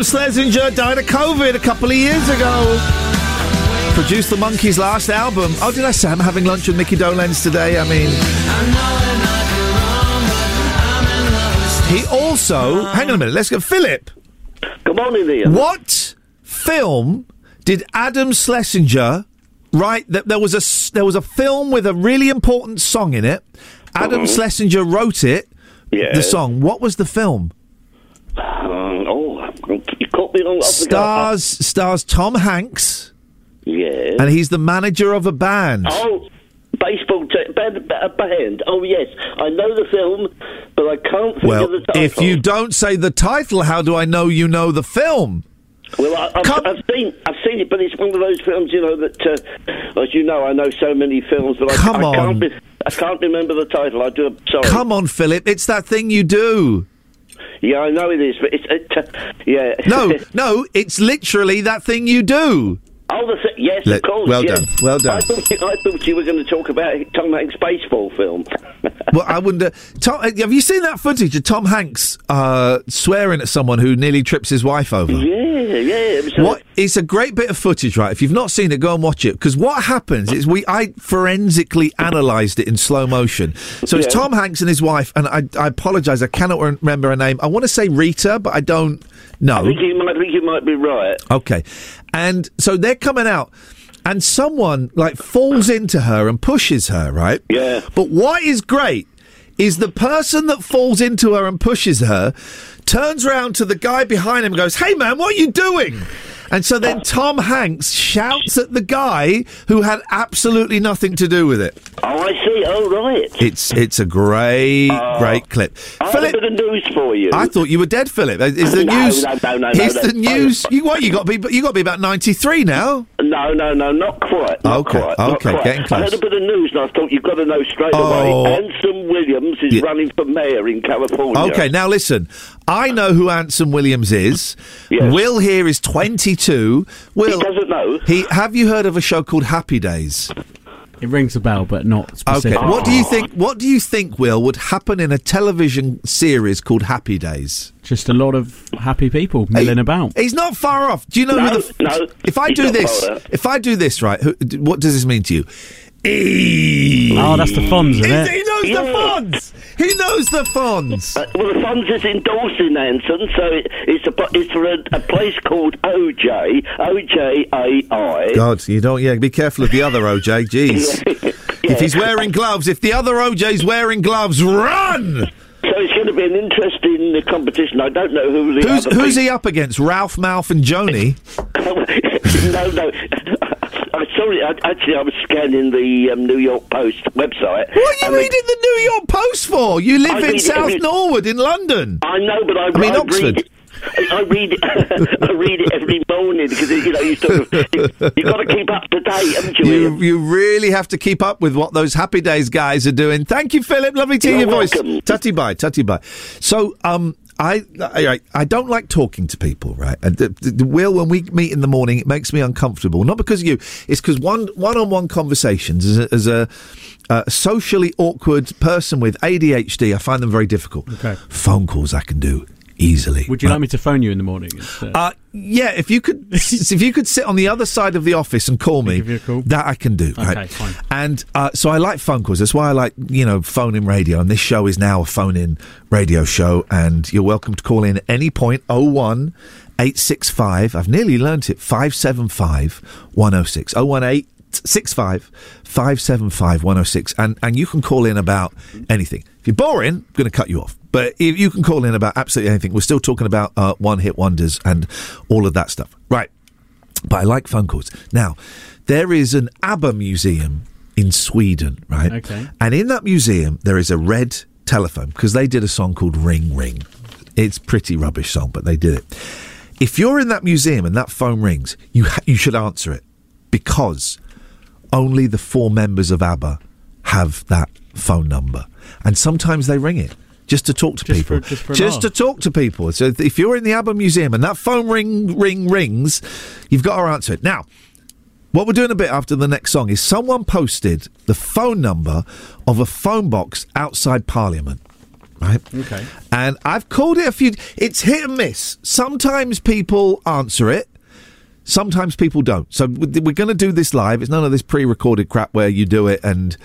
Adam Schlesinger. Died of COVID a couple of years ago. Produced the Monkees' last album. Oh, did I say I'm having lunch with Mickey Dolenz today? I mean, he also. Hang on a minute. Let's go, Philip. Good morning, Iain. What film did Adam Schlesinger write? That there was a there was a film with a really important song in it. Adam Mhm. Schlesinger wrote it. Yeah. The song. What was the film? Um, oh, you caught me on off the Stars stars Tom Hanks, Yeah. and he's the manager of a band. Oh, baseball t- band, ba- band. Oh yes, I know the film, but I can't think Well, of the title. if you don't say the title, how do I know you know the film? Well, I, I've, I've seen, I've seen it, but it's one of those films, you know, that, uh, as you know, I know so many films, that I, Come I on. can't, be, I can't remember the title. I do. Sorry. Come on, Philip, it's that thing you do. Yeah, I know it is, but it's, it, uh, yeah. No, no, it's literally that thing you do. Oh, the th- yes, Let- of course. well yes. done, well done. I thought, you, I thought you were going to talk about Tom Hanks' baseball film. well, I wonder. Tom, uh, have you seen that footage of Tom Hanks uh, swearing at someone who nearly trips his wife over? Yeah, yeah. What? It's a great bit of footage, right? If you've not seen it, go and watch it. Because what happens is we I forensically analysed it in slow motion. So it's Yeah. Tom Hanks and his wife, and I, I apologise, I cannot remember her name. I want to say Rita, but I don't know. I think you might, I think you might be right. Okay. And so they're coming out and someone like falls into her and pushes her, right? Yeah. But what is great is the person that falls into her and pushes her turns around to the guy behind him and goes, Hey man, what are you doing? And so then Tom Hanks shouts at the guy who had absolutely nothing to do with it. Oh, I see. Oh, right. It's it's a great oh. great clip. I have a bit of news for you. I thought you were dead, Philip. Is the No, news? no, no, no, Is no, the news? Oh. You what? You got to be. You got to be about ninety three now. No, no, no, not quite. Not Okay, quite, not okay, quite. getting I close. heard a bit of news and I thought you've got to know straight Oh. away. Anson Williams is Yeah. running for mayor in California. Okay, now listen. I know who Anson Williams is. Will here is twenty two. Will He doesn't know. He have you heard of a show called Happy Days? It rings a bell, but not Okay. What do you think? What do you think, Will, would happen in a television series called Happy Days? Just a lot of happy people milling about. He's not far off. Do you know No, who the? no, If I he's do not this, if I do this right, who, what does this mean to you? E. Oh, that's the Fonz, isn't He- it? He knows the Fonz. He knows the Fonz. Uh, well, the Fonz is endorsing Anson, so it, it's, a, it's for a, a place called OJ, O-J-A-I. God, you don't. Yeah, be careful of the other OJ. Jeez. If he's wearing gloves, if the other OJ's wearing gloves, run! So it's going to be an interesting uh, competition. I don't know who the Who's other who's he up against? Ralph, Malph, and Joanie. no, no. I'm sorry. I, actually, I was scanning the um, New York Post website. What are you reading the New York Post for? You live I in read South every- Norwood in London. I know, but I, I mean I Oxford. Read it, I read it. I read it every morning because you know you sort of you, have got to keep up to date, haven't you? You, you really have to keep up with what those Happy Days guys are doing. Thank you, Philip. Lovely to hear your voice. welcome. Tutty bye, tutty bye. So, um, I, I I don't like talking to people, right? And the, the, the- Will, when we meet in the morning, it makes me uncomfortable. Not because of you, it's because one one on one conversations as a, as a uh, socially awkward person with ADHD, I find them very difficult. Okay. Phone calls I can do easily. Would you right? like me to phone you in the morning? Uh, yeah, if you could, if you could sit on the other side of the office and call me, call. that I can do. Okay, right? fine. And uh, so I like phone calls. That's why I like you know phone in radio. And this show is now a phone in radio show. And you're welcome to call in at any point. Oh one eight six five. I've nearly learnt it. Five seven five one zero six. Oh one eight. 65 575 106 and and you can call in about anything if you're boring i'm going to cut you off. But if you can call in about absolutely anything we're still talking about uh, one hit wonders and all of that stuff. Right. But i like phone calls. Now there is an ABBA museum in Sweden right? Okay. and in that museum there is a red telephone because they did a song called ring ring. It's pretty rubbish song but they did it. If you're in that museum and that phone rings you ha- you should answer it. Because only the four members of ABBA have that phone number, and sometimes they ring it just to talk to Just people, for- just for just to talk to people. So if you're in the ABBA museum and that phone ring ring rings, you've got to answer it now. What we're doing a bit after the next song is someone posted the phone number of a phone box outside Parliament. Right. Okay. And I've called it a few. It's hit and miss. Sometimes people answer it. Sometimes people don't. So we- we're going to do this live. It's none of this pre-recorded crap where you do it and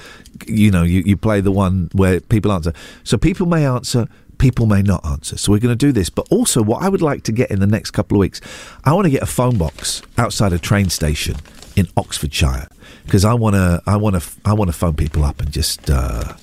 you know you, you play the one where people answer. So people may answer, people may not answer. So we're going to do this. But also, what I would like to get in the next couple of weeks, I want to get a phone box outside a train station in Oxfordshire because I want to I want to I want to phone people up and just. Uh,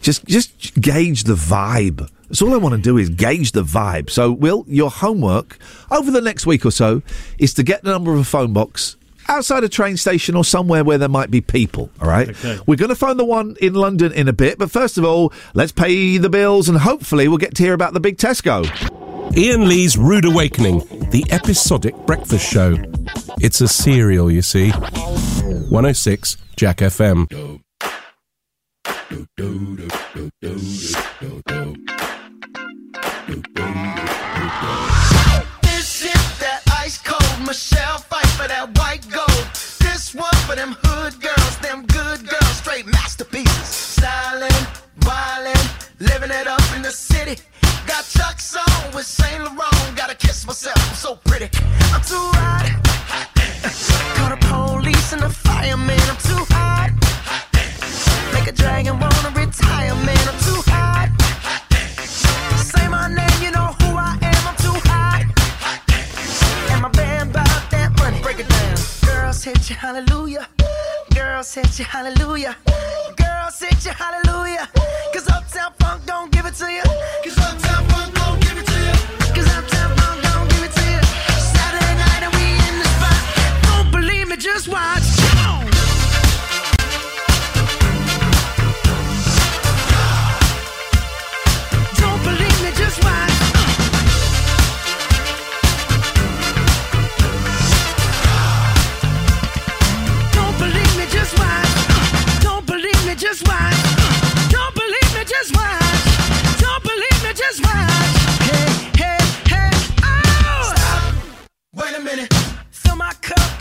just just gauge the vibe. That's all I want to do is gauge the vibe. So, Will, your homework over the next week or so is to get the number of a phone box outside a train station or somewhere where there might be people. All right. Okay. We're going to phone the one in London in a bit, but first of all, let's pay the bills and hopefully we'll get to hear about the big Tesco. Iain Lee's Rude Awakening, the episodic breakfast show. It's a serial, you see. 106 Jack FM. I'm too hot. Call the police and the fireman. I'm too hot. A dragon wanna retire, man. I'm too hot. Say my name, you know who I am. I'm too hot. And my band bought that money. Break it down. Girls hit you, hallelujah. Girls hit you, hallelujah. Girls hit you, hallelujah. Cause Uptown Funk don't give it to you. Cause Uptown Funk don't give it to you. Cause Uptown Funk don't give it to you. Saturday night and we minute.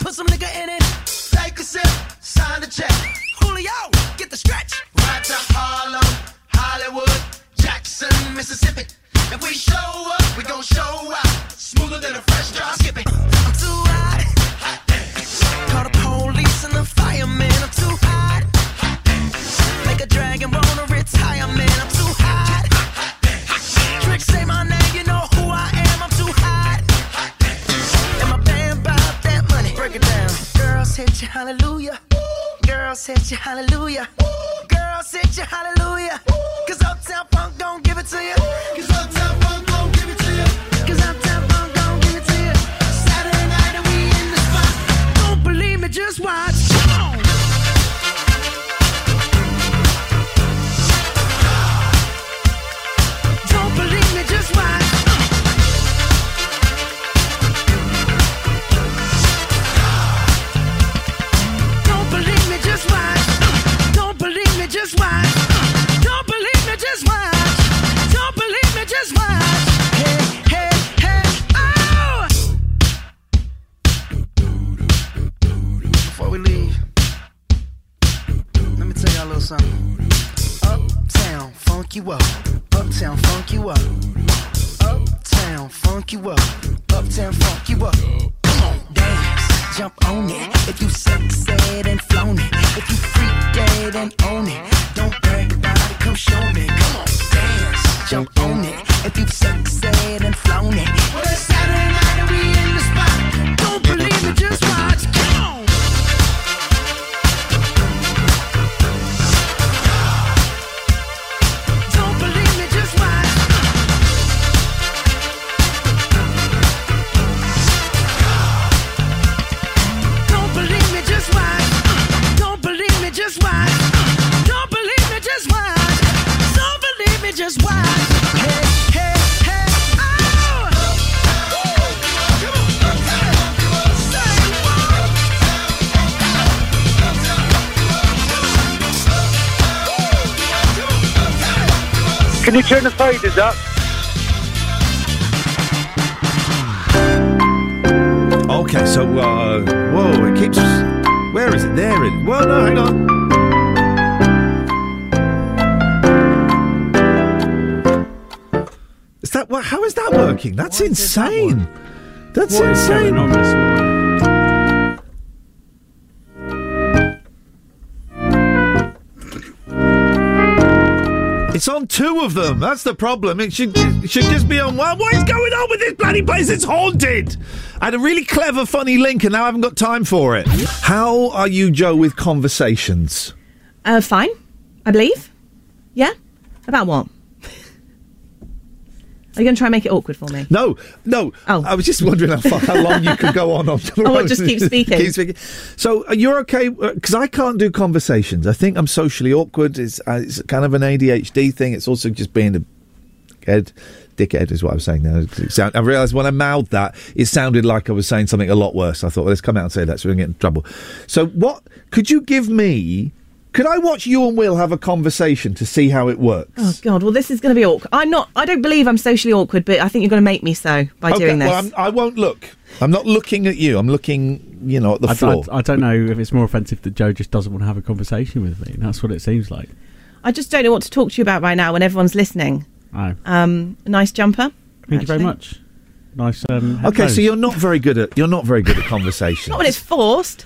Put some nigga in it. Take a sip, sign the check. Julio, get the stretch. Right to Harlem, Hollywood, Jackson, Mississippi. If we show up, we gon' show out. Smoother than a fresh drop. Skip it. I'm too hot. hot dance. Call the police and the fireman. I'm too hot. hot dance. Make a dragon wanna retire, man. I'm too hot. hot, Tricks say my Hit you, hallelujah. Girls hit you, hallelujah. Girls hit you, hallelujah. Cause Uptown Funk don't give it to you. Cause Uptown Funk little something. Uptown, funk you up. Uptown, funk you up. Uptown, funk you up. Uptown, funk you up. Come on, dance, jump on it. If you sexed and flown it. If you freak dead and own it. Don't brag you turn up? Okay, so uh, whoa, it keeps. Where is it? There it. Well, no, hang on. Is that what? How is that working? That's insane. That's What is insane. Two of them. That's the problem. It should it should just be on one. What is going on with this bloody place? It's haunted. I had a really clever, funny link, and now I haven't got time for it. How are you, Joe, with conversations? Uh, fine, I believe. Yeah? About what? Are you going to try and make it awkward for me? No, no. Oh. I was just wondering how, far, how long you could go on. on Oh, what, just keep speaking? keep speaking. So uh, you're okay because I can't do conversations. I think I'm socially awkward. It's, uh, it's kind of an ADHD thing. It's also just being a dickhead. Dickhead is what I was saying now. Sound- I realised when I mouthed that, it sounded like I was saying something a lot worse. I thought, well, let's come out and say that so we don't get in trouble. So, what could you give me? Could I watch you and Will have a conversation to see how it works? Oh God! Well, this is going to be awkward. I'm not. I don't believe I'm socially awkward, but I think you're going to make me so by okay, doing this. well, I'm, I won't look. I'm not looking at you. I'm looking, you know, at the I, floor. I, I don't know if it's more offensive that Joe just doesn't want to have a conversation with me. That's what it seems like. I just don't know what to talk to you about right now when everyone's listening. Oh, Um, nice jumper. thank you very much. Nice. Um, Okay, so you're not very good at you're not very good at conversation. Not when it's forced.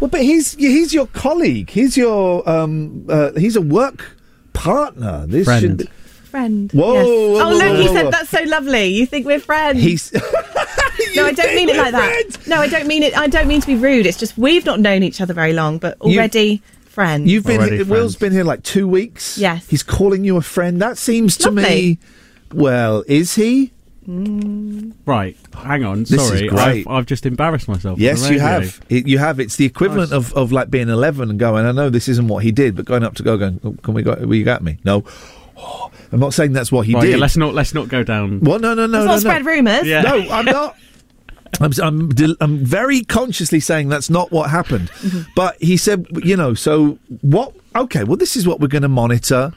Well, but he's he's your colleague. He's your um uh, he's a work partner. This Friend. should Friend. Whoa, yes. whoa, oh, whoa, look, whoa, he whoa, said that's so lovely. You think we're friends? he's no, I don't mean it like that. No, I don't mean it. I don't mean to be rude. It's just we've not known each other very long, but You- already friends. You've been Already here, Will's friends. been here like two weeks. Yes. he's calling you a friend. That seems to me. Well, is he? Right. Hang on. This is Sorry, great. I've, I've just embarrassed myself. Yes, you have. It, you have. It's the equivalent of, of like being 11 and going, I know this isn't what he did, but going up to go, going, oh, can we go, will you got me? No. Oh, I'm not saying that's what he Right, did. yeah, let's not let's not go down. well, no, no, no, Let's no, not no. spread rumours. Yeah. No, I'm not. I'm, I'm, del- I'm very consciously saying that's not what happened. Mm-hmm. But he said, you know, so what? Okay, well, this is what we're going to monitor.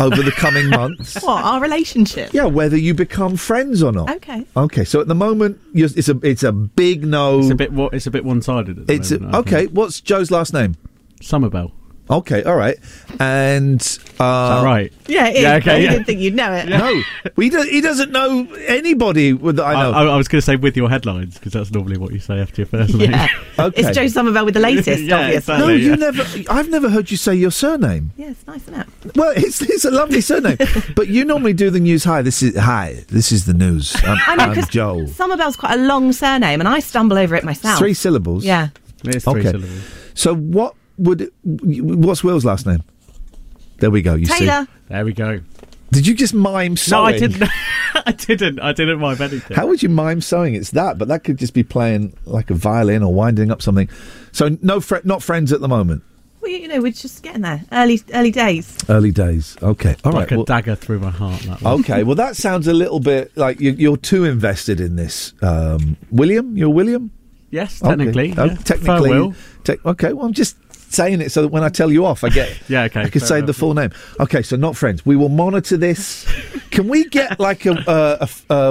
Over the coming months. What our relationship? Yeah, whether you become friends or not. Okay. Okay, so at the moment, you're, it's a it's a big no. It's a bit. wa- It's a bit one-sided. It's moment, I okay. What's Joe's last name? Somerville. Okay, all right. And uh, right? Yeah, it is, Yeah, okay, he yeah. didn't think you'd know it. No, well, he, does, he doesn't know anybody with that I I, know. I, I was going to say with your headlines because that's normally what you say after your first name. Yeah. Okay. It's Joe Somerville with the latest, Yeah, obviously. exactly. no, you yeah. never. I've never heard you say your surname. Yeah, it's nice, isn't it? Well, it's it's a lovely surname, but you normally do the news. Hi, this is hi. This is the news. I'm, I know, I'm 'cause Joel. Somerville's quite a long surname, and I stumble over it myself. Three syllables. Yeah. It's three Okay. syllables. So what would what's Will's last name? There we go. You Taylor. see. There we go. Did you just mime sewing? No. I didn't. I didn't. I didn't mind anything. How would you mime sewing? It's that, but that could just be playing like a violin or winding up something. So no, fr- not friends at the moment. Well, you know, we're just getting there. Early, early days. Early days. Okay. All right. like a well- dagger through my heart. That. Okay, well, that sounds a little bit like you, you're too invested in this. Um, William, you're William. Yes, Okay. technically. Oh, technically. Fair will. te- okay, well, I'm just saying it so that when I tell you off, I get. Yeah, okay, I can say enough. the full name. Okay, so not friends. We will monitor this. can we get like a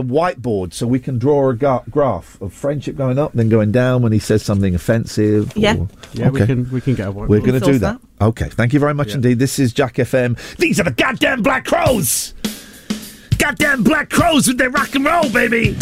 whiteboard so we can draw a ga- graph of friendship going up, then going down when he says something offensive? Yeah. or- Yeah, we can we can get a whiteboard. We're going to do source that. Okay, thank you very much indeed. This is Jack FM. These are the goddamn Black Crowes! Goddamn Black Crowes with their rock and roll, baby! Baby,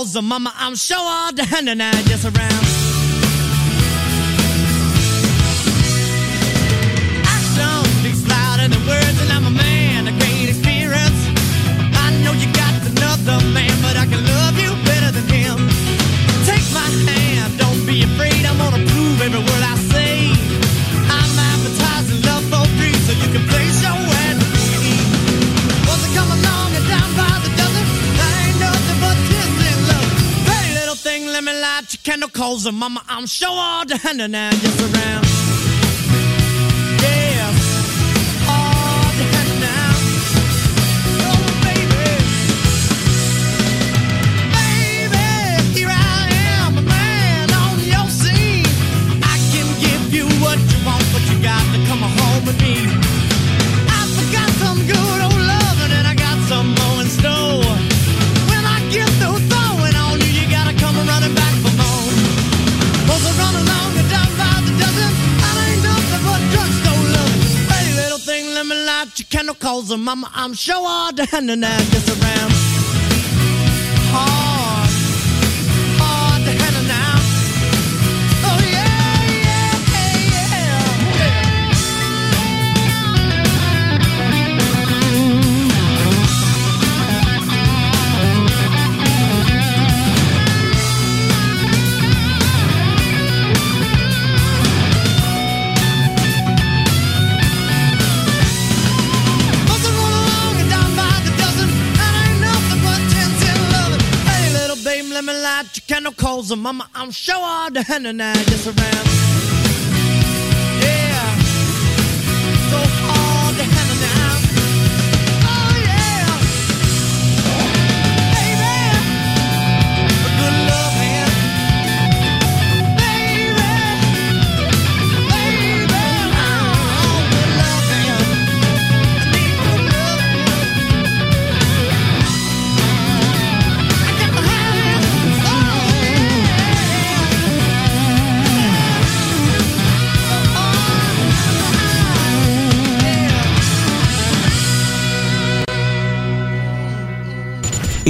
candle, the mama, I'm sure all the hand and I just around. Light your candle, cause the mama, I'm sure all the hand and just around. Light your candle, cause mama, I'm sure all hand and I just around. Your candle, cause the mama, I'm sure all the hand and I just around.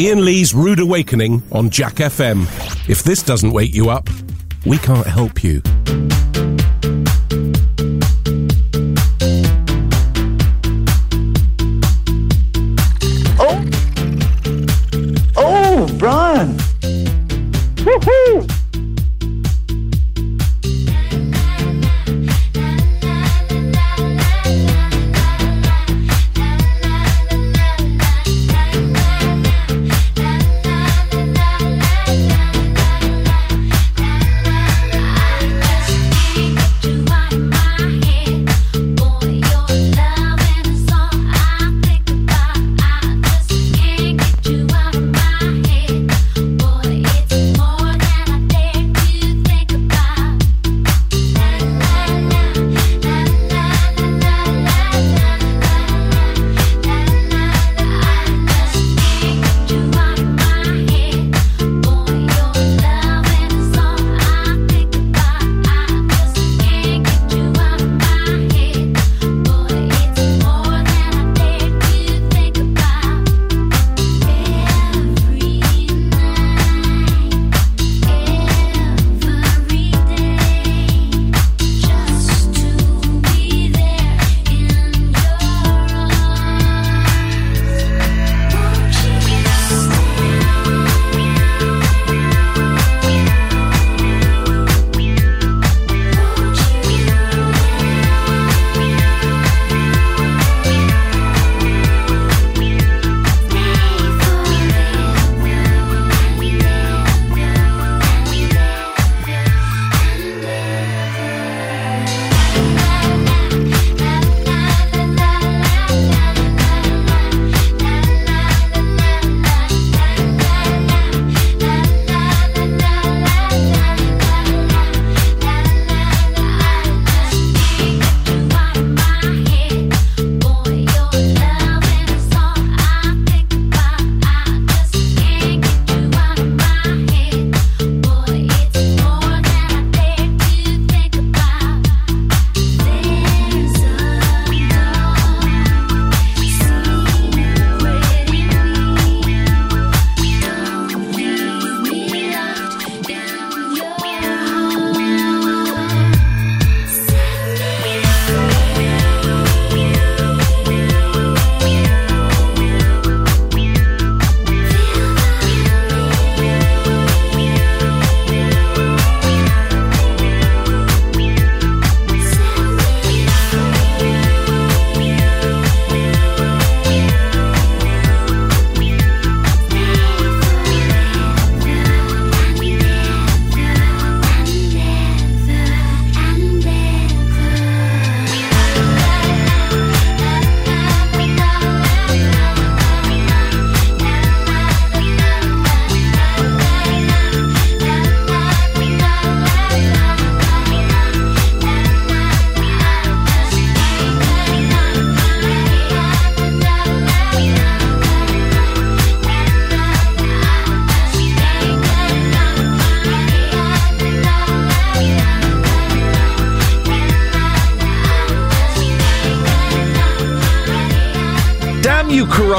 Iain Lee's Rude Awakening on Jack FM. If this doesn't wake you up, we can't help you.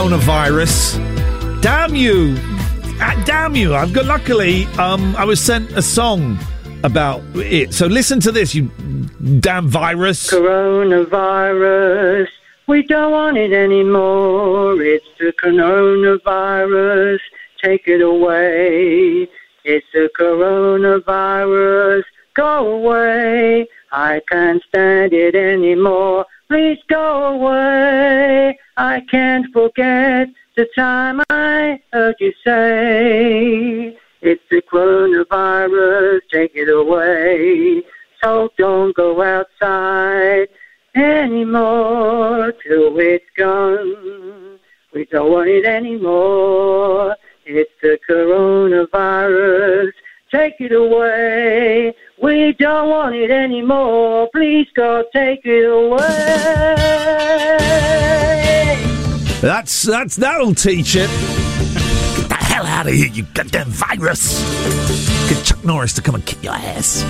Coronavirus! Damn you! Ah, damn you! I've got luckily. Um, I was sent a song about it. So listen to this, you damn virus. Coronavirus, we don't want it anymore. It's the coronavirus, take it away. It's the coronavirus, go away. I can't stand it anymore. Please go away. I can't forget the time I heard you say. It's the coronavirus, take it away. So don't go outside anymore till it's gone. We don't want it anymore. It's the coronavirus, take it away. We don't want it anymore. Please God, take it away. That's that's that'll teach it. Get the hell out of here, you goddamn virus! Get Chuck Norris to come and kick your ass.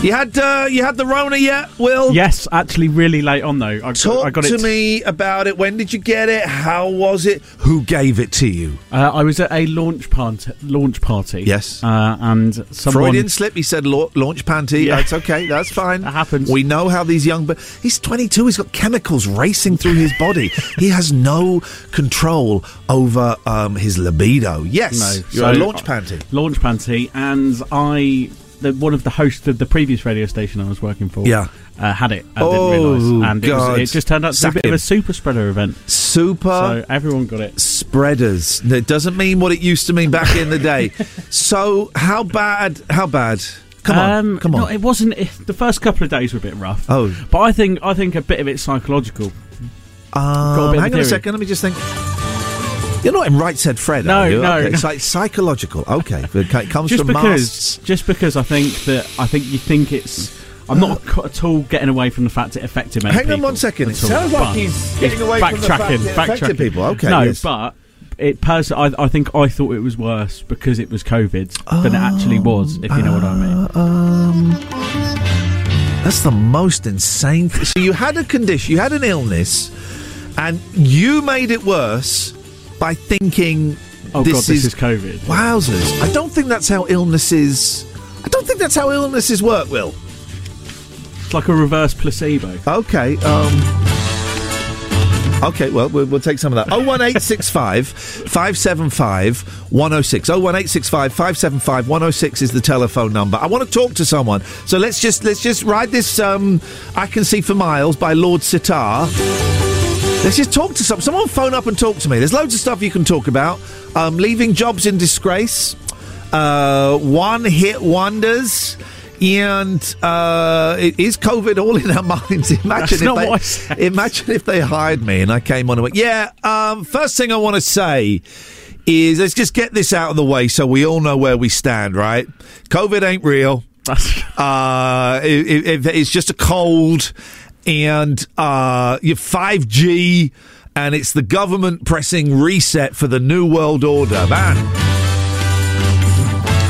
You had uh, you had the Rona yet, Will? Yes, actually, really late on though. I, Talk I got to it. me about it. When did you get it? How was it? Who gave it to you? Uh, I was at a launch party. Launch party. Yes. Uh, and someone. Freudian slip. He said la- launch panty. Yeah. That's okay. That's fine. That happens. We know how these young. But he's 22. He's got chemicals racing through his body. he has no control over um, his libido. Yes. No, You're a so- launch panty. launch panty, and I, the, one of the hosts of the previous radio station I was working for, Yeah. uh, had it. I Oh, didn't realise, and it, was, it just turned out to be a bit him. of a super spreader event. Super. So everyone got it. spreaders. It doesn't mean what it used to mean back in the day. so how bad? How bad? Come on, Um, come on. No, it wasn't. The first couple of days were a bit rough. Oh. but I think I think a bit of it's psychological. A Um, of hang on a second. Let me just think. You're not in right said Fred, No, are you? no, Okay, no. It's like psychological. Okay, it comes just from because, masts. just because I think that I think you think it's. I'm not co- at all getting away from the fact it affected many Hang on one second. It sounds like he's getting away from the backtracking, fact it affected backtracking. people. Okay, no, yes. but it pers- I, I think I thought it was worse because it was COVID than it actually was. If you know what I mean. Um, that's the most insane. Th- so you had a condition, you had an illness, and you made it worse by thinking, Oh this god, this is COVID. Wowzers! I don't think that's how illnesses. I don't think that's how illnesses work. Will. It's like a reverse placebo. Okay. Um. Okay, well, we'll, we'll take some of that. 01865 575 106. 01865 575 106 is the telephone number. I want to talk to someone. So let's just let's just ride this um I Can See for Miles by Lord Sitar. Let's just talk to some someone phone up and talk to me. There's loads of stuff you can talk about. Um leaving jobs in disgrace. Uh one hit wonders. And uh, it is COVID all in our minds? Imagine if they, what I said. Imagine if they hired me and I came on and went, yeah, um, first thing I want to say is let's just get this out of the way so we all know where we stand, right? COVID ain't real. Uh, it, it- it's just a cold and uh, you're 5G and it's the government pressing reset for the new world order. Man.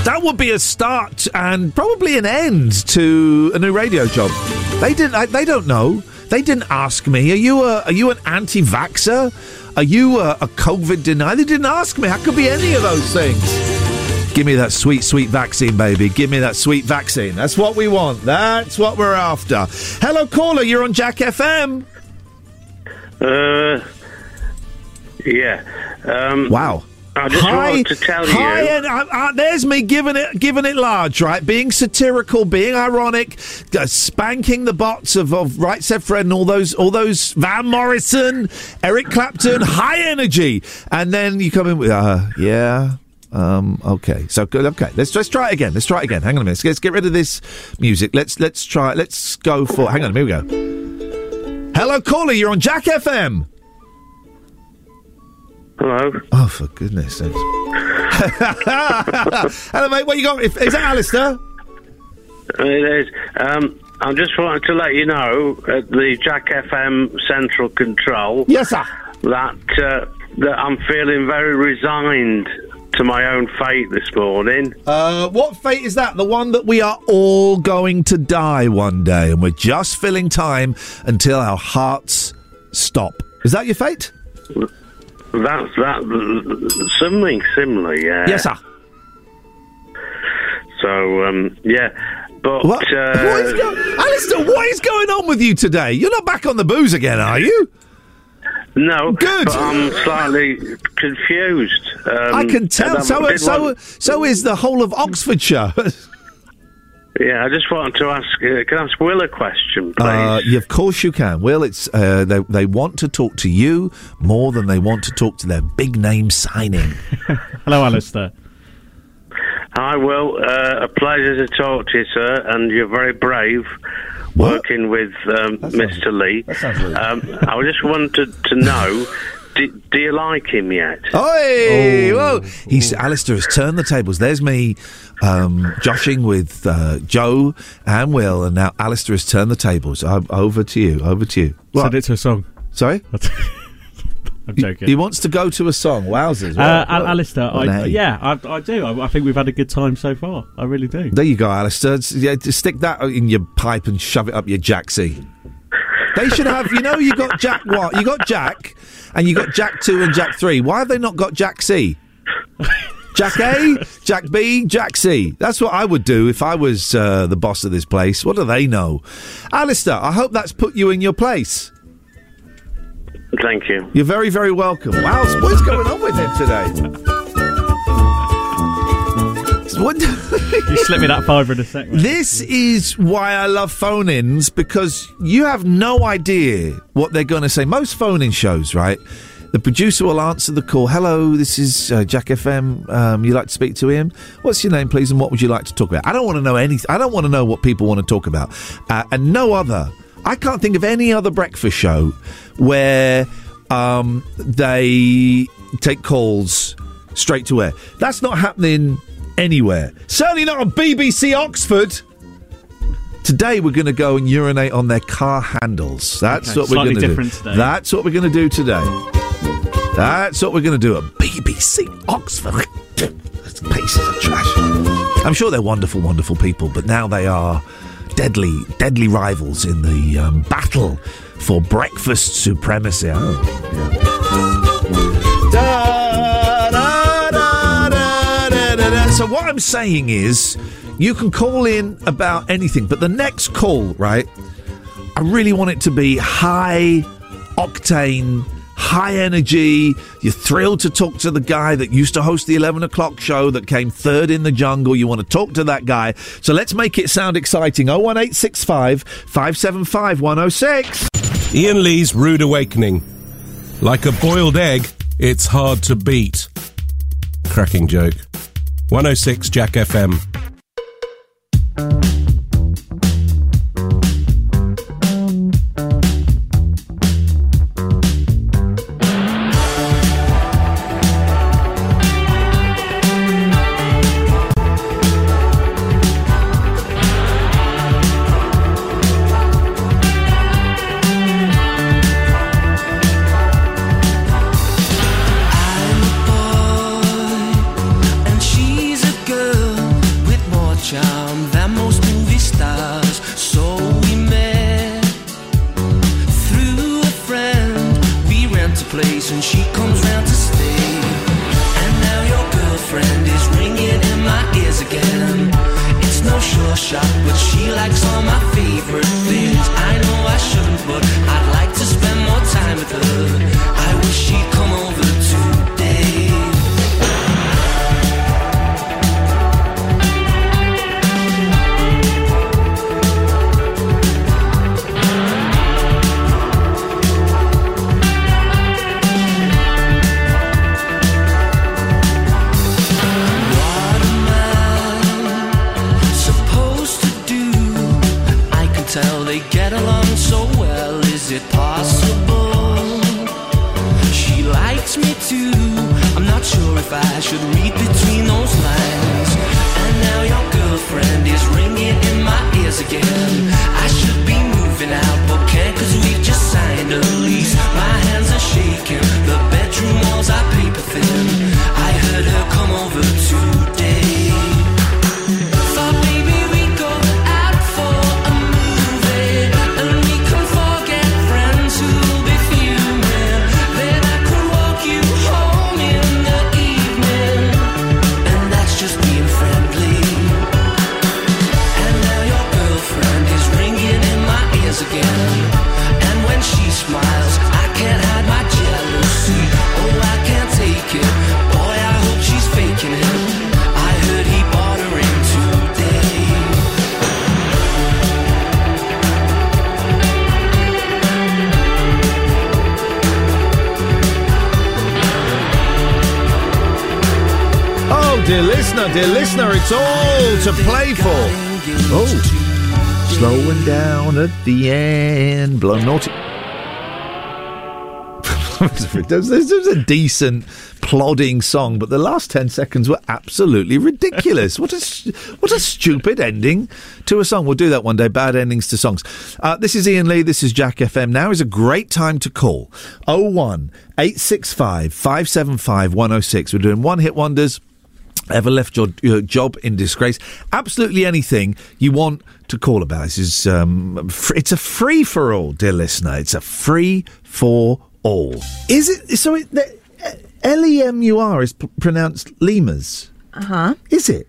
That would be a start and probably an end to a new radio job. They didn't. They don't know. They didn't ask me. Are you a? Are you an anti-vaxer? Are you a, a COVID denier? They didn't ask me. I could be any of those things. Give me that sweet, sweet vaccine, baby. Give me that sweet vaccine. That's what we want. That's what we're after. Hello, caller. You're on Jack FM. Uh, yeah. Um, Wow. I just wanted to tell hi, you. and uh, uh, there's me giving it, giving it large, right? Being satirical, being ironic, uh, spanking the bots of, of Right Said Fred and all those, all those Van Morrison, Eric Clapton, high energy, and then you come in with, uh, yeah. Um, okay, so good. Okay, let's let's try it again. Let's try it again. Hang on a minute. Let's, let's get rid of this music. Let's let's try. Let's go for. Hang on. Here we go. Hello, caller. You're on Jack FM. Hello. Oh, for goodness sakes. Hello, mate. What you got? Is that Alistair? It is. Um, I just wanted to let you know at the Jack FM Central Control. Yes, sir. That uh, that I'm feeling very resigned to my own fate this morning. Uh, what fate is that? The one that we are all going to die one day, and we're just filling time until our hearts stop. Is that your fate? That's that. Something similar, yeah. Yes, sir. So, um, yeah. But. What? Uh, what go- Alistair, what is going on with you today? You're not back on the booze again, are you? No, Good. But I'm slightly confused. Um, I can tell. So, did so, want- so is the whole of Oxfordshire. yeah, I just wanted to ask. Uh, can I ask Will a question, please? Uh, yeah, of course you can. Will, it's uh, they they want to talk to you more than they want to talk to their big name signing. Hello, Alistair. Hi, Will. Uh, a pleasure to talk to you, sir, and you're very brave working with um, Mr. Lee. Um, I just wanted to know. Do, do you like him yet? Oi! Whoa! He's Alistair has turned the tables. There's me, um, joshing with uh, Joe and Will, and now Alistair has turned the tables. Uh, over to you. Over to you. What? Send it to a song. Sorry. I'm joking. He wants to go to a song. Wowzers! Uh, Al- Alistair, I, yeah, I, I do. I, I think we've had a good time so far. I really do. There you go, Alistair. Yeah, just stick that in your pipe and shove it up your jacksy. They should have, you know, you got Jack what? You got Jack, and you got Jack two and Jack three. Why have they not got Jack C? Jack A, Jack B, Jack C. That's what I would do if I was uh, the boss of this place. What do they know? Alistair, I hope that's put you in your place. Thank you. You're very, very welcome. Wow, what's going on with him today? What? you slipped me that fiver in a sec. mate. This is why I love phone ins because you have no idea what they're going to say. Most phone in shows, right? The producer will answer the call. Hello, this is uh, Jack FM. Um, you like to speak to him? What's your name, please, and what would you like to talk about? I don't want to know anything. I don't want to know what people want to talk about. Uh, and no other. I can't think of any other breakfast show where um, they take calls straight to air. That's not happening anywhere. Certainly not on BBC Oxford. Today we're going to go and urinate on their car handles. That's Okay, what we're going to do. today. That's what we're going to do today. That's what we're going to do at BBC Oxford. Pieces of trash. I'm sure they're wonderful, wonderful people, but now they are deadly, deadly rivals in the um, battle for breakfast supremacy. Oh, da, da, da, da. So what I'm saying is, you can call in about anything, but the next call, right? I really want it to be high octane, high energy. You're thrilled to talk to the guy that used to host the 11 o'clock show that came third in the jungle. You want to talk to that guy. So let's make it sound exciting. 01865 575 106. Iain Lee's Rude Awakening. Like a boiled egg, it's hard to beat. Cracking joke. 106 Jack FM. It's all to play for. Oh, slowing down at the end. Blow naughty. This was a decent, plodding song, but the last ten seconds were absolutely ridiculous. what a what a stupid ending to a song. We'll do that one day. Bad endings to songs. Uh, this is Iain Lee. This is Jack FM. Now is a great time to call. 01 865 575 106. We're doing one hit wonders ever left your, your job in disgrace absolutely anything you want to call about this is um, fr- it's a free for all dear listener it's a free for all is it so it, the, uh, l-e-m-u-r is p- pronounced lemurs Uh huh. is it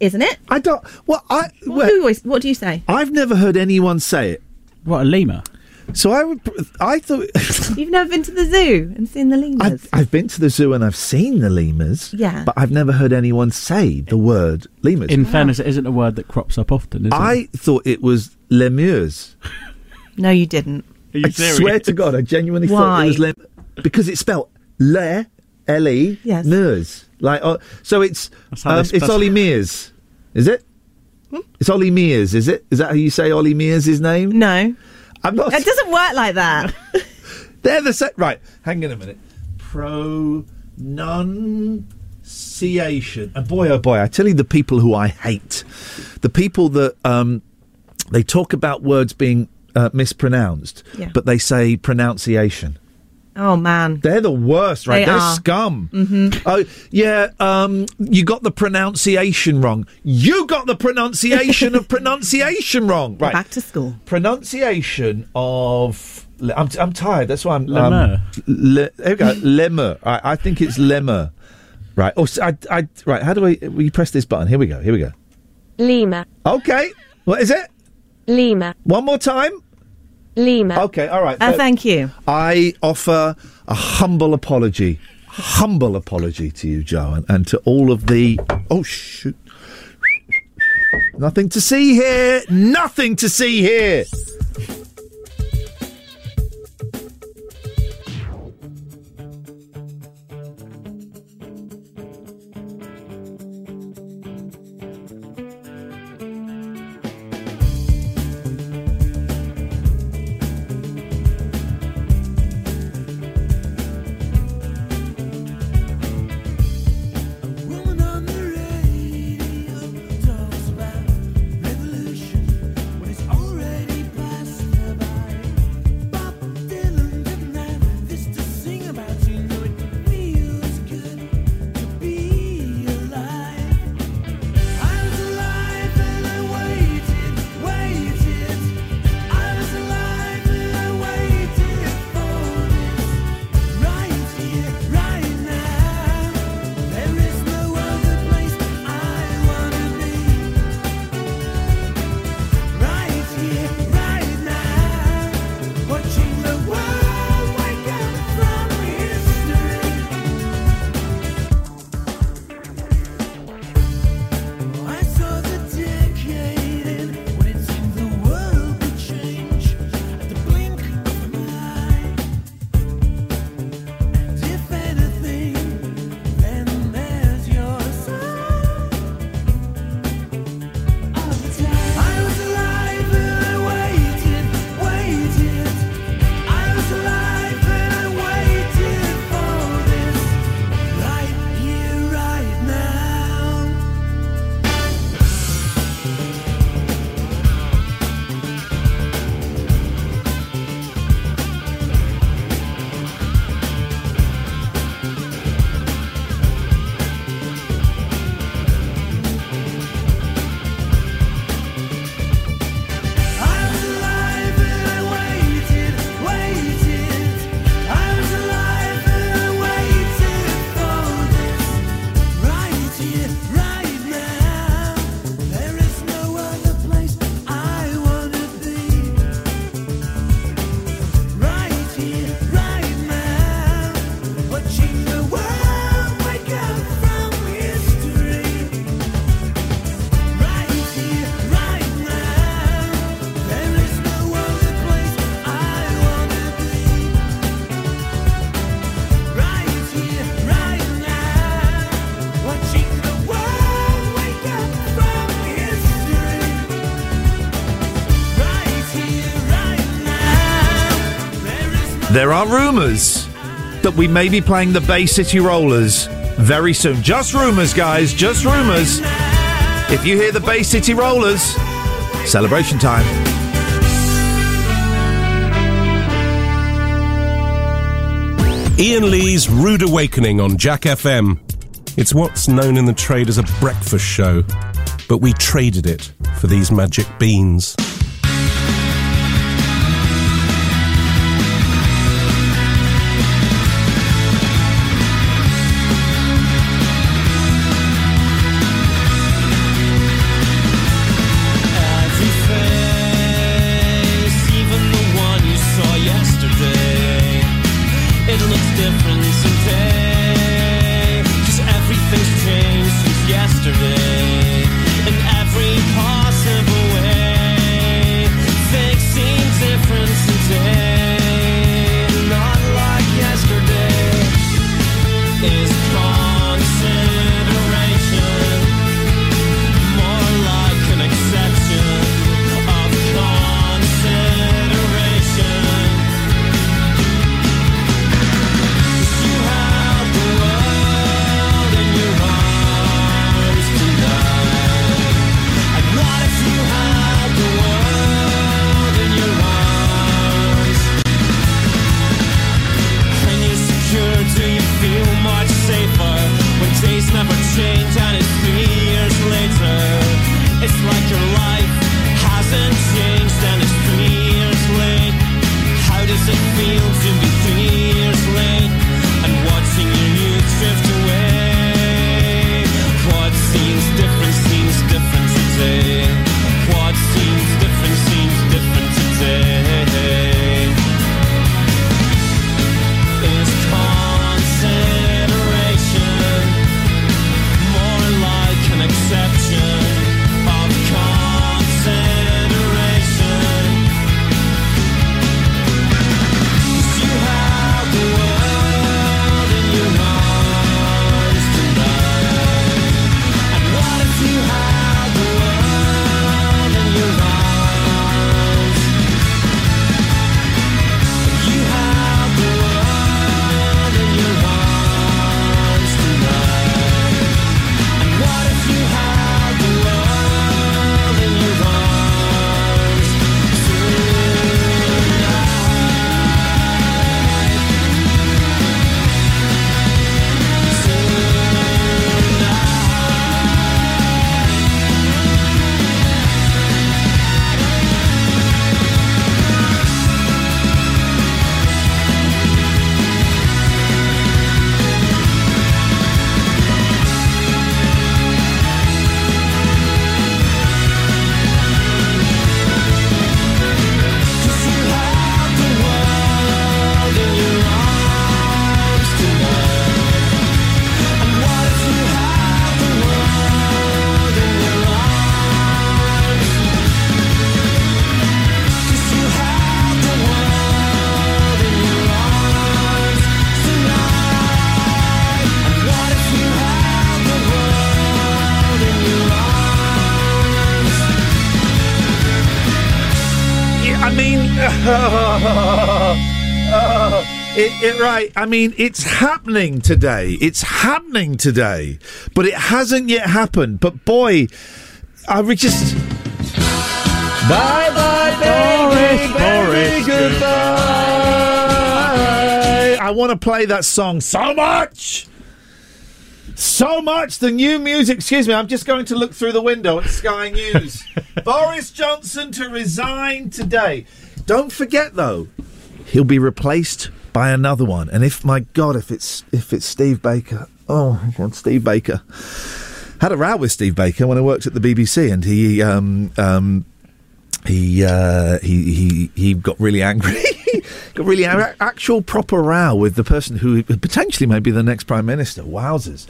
Isn't it? I don't. Well, I. What, do you always, what do you say? i've never heard anyone say it what a lemur so i would i thought You've never been to the zoo and seen the lemurs? I've, I've been to the zoo and I've seen the lemurs, Yeah. but I've never heard anyone say the word lemurs. In fairness, it isn't a word that crops up often, is it? I thought it was lemurs. No, you didn't. I swear to God, I genuinely thought it was lem because it's spelled le l e Yes. mers. Like oh, so it's um, it's Olly Murs, is it? Hmm? It's Olly Murs, is it? Is that how you say Olly Murs' name? No. I'm not. It doesn't work like that. They're the same. Right, hang on a minute. Pronunciation. And boy, oh boy, I tell you the people who I hate. The people that um, they talk about words being uh, mispronounced, Yeah. but they say pronunciation. Oh, man. They're the worst, right? They They're are. scum. Mhm. Oh, yeah, um, you got the pronunciation wrong. You got the pronunciation of pronunciation wrong. Right. Back to school. Pronunciation of. I'm, I'm tired. That's why I'm. Lemur. Um, le, there we go. lemur. I, I think it's lemur. Right. Oh, so I, I, right. How do I. We press this button. Here we go. Here we go. Lima. Okay. What is it? Lima. One more time. Lima. Okay. All right. Uh, thank you. I offer a humble apology, humble apology to you, Joe, and, and to all of the. Oh shoot! Nothing to see here. Nothing to see here. There are rumours that we may be playing the Bay City Rollers very soon. Just rumours, guys, just rumours. If you hear the Bay City Rollers, celebration time. Iain Lee's Rude Awakening on Jack FM. It's what's known in the trade as a breakfast show, but we traded it for these magic beans. Right. I mean, it's happening today. It's happening today, but it hasn't yet happened. But boy, I just bye bye, baby, baby, goodbye. I want to play that song so much. So much the new music. Excuse me, I'm just going to look through the window at Sky News. Boris Johnson to resign today. Don't forget though, he'll be replaced by another one. And if my God, if it's if it's Steve Baker, oh God, Steve Baker. Had a row with Steve Baker when I worked at the BBC, and he um um he uh, he he he got really angry. got really actual proper row with the person who potentially may be the next prime minister. Wowzers!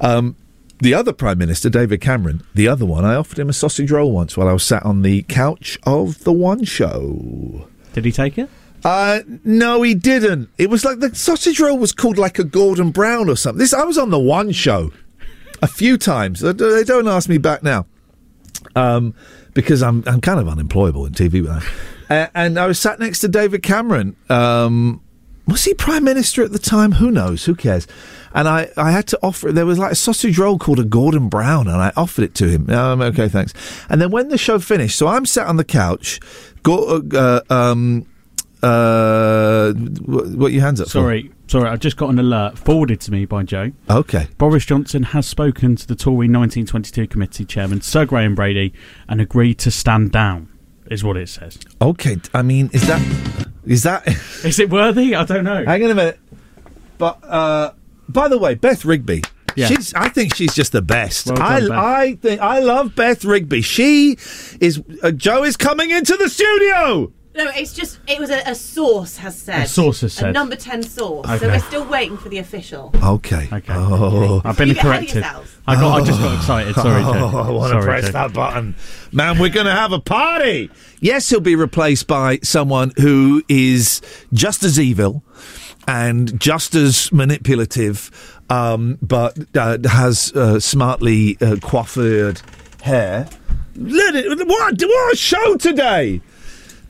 Um, the other prime minister, David Cameron, the other one, I offered him a sausage roll once while I was sat on the couch of the One Show. Did he take it? Uh, no, he didn't. It was like the sausage roll was called like a Gordon Brown or something. This I was on the One Show a few times. They don't ask me back now, um, because I'm I'm kind of unemployable in TV. Uh, and I was sat next to David Cameron um, was he prime minister at the time? Who knows? Who cares? And I, I had to offer. There was like a sausage roll called a Gordon Brown, and I offered it to him. I'm okay, thanks. And then when the show finished, so I'm sat on the couch. Go, uh, um, uh, what, what your hands up? for? Sorry, sorry, I've just got an alert forwarded to me by Joe. Okay. Boris Johnson has spoken to the Tory 1922 committee chairman Sir Graham Brady and agreed to stand down. Is what it says. Okay, I mean, is that is that is it worthy? I don't know. Hang on a minute. But uh, by the way, Beth Rigby. Yeah. She's, I think she's just the best. Well done, I. I think I love Beth Rigby. She is. Uh, Joe is coming into the studio. No, it's just it was a, a source has said. A source has A said. number ten source. Okay. So we're still waiting for the official. Okay. Okay. Oh, I've been You get ahead of corrected. I got. I just got excited. Sorry, Joe. Oh, I want to press Joe. that button. Man, we're going to have a party. Yes, he'll be replaced by someone who is just as evil and just as manipulative, um, but uh, has uh, smartly uh, coiffured hair. Let it, what, what a show today!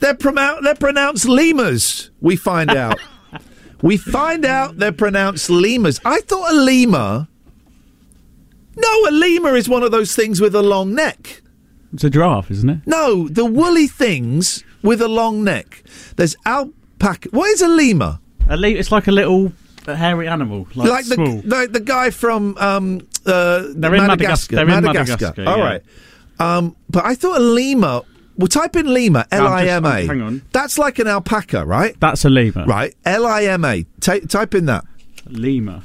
They're, pronoun- they're pronounced lemurs, we find out. we find out they're pronounced lemurs. I thought a lemur. No, a lemur is one of those things with a long neck. It's a giraffe, isn't it? No, the woolly things with a long neck. There's alpaca. What is a lemur? A le- it's like a little hairy animal, like, Like, the, small. like the guy from um, uh, They're in Madagascar. They're in Madagascar, All yeah. right. Um, but I thought a lemur. Well, type in Lima, L I'm I just- M A. Oh, hang on. That's like an alpaca, right? That's a Lima. Right. L I M A. Type in that. Lima.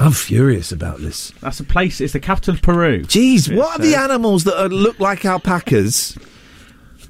I'm furious about this. That's a place. It's the capital of Peru. Jeez, It what are the animals that are, look like alpacas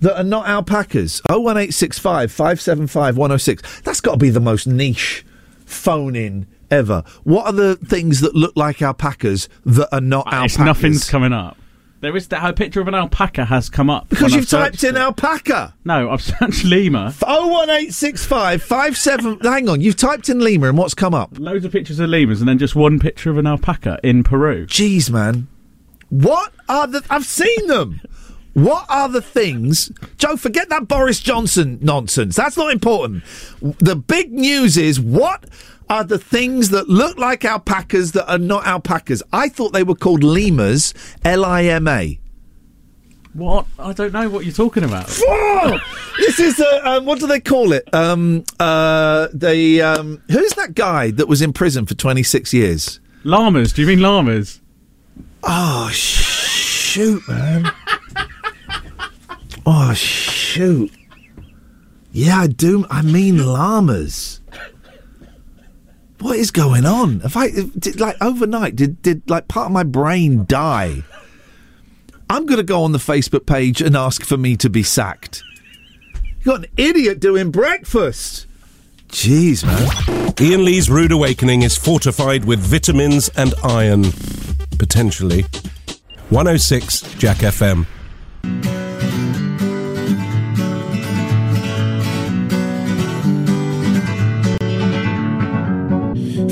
that are not alpacas? 01865 575 106. That's got to be the most niche phone in ever. What are the things that look like alpacas that are not alpacas? It's nothing's coming up. There is that a picture of an alpaca has come up Because you've typed in it. alpaca. No, I've searched lemur. 01865 57. Hang on, you've typed in lemur and what's come up? Loads of pictures of lemurs and then just one picture of an alpaca in Peru. Jeez, man. What are the. I've seen them. What are the things. Joe, forget that Boris Johnson nonsense. That's not important. The big news is what are the things that look like alpacas that are not alpacas? I thought they were called lemurs, L I M A. What? I don't know what you're talking about. This is uh, um, what do they call it? Um, uh, the um, who's that guy that was in prison for 26 years? Llamas? Do you mean llamas? Oh shoot, man! oh shoot! Yeah, I do. I mean llamas. What is going on? If I did like overnight, did did like part of my brain die? I'm going to go on the Facebook page and ask for me to be sacked. You got an idiot doing breakfast. Jeez, man. Iain Lee's Rude Awakening is fortified with vitamins and iron. Potentially. 106 Jack FM.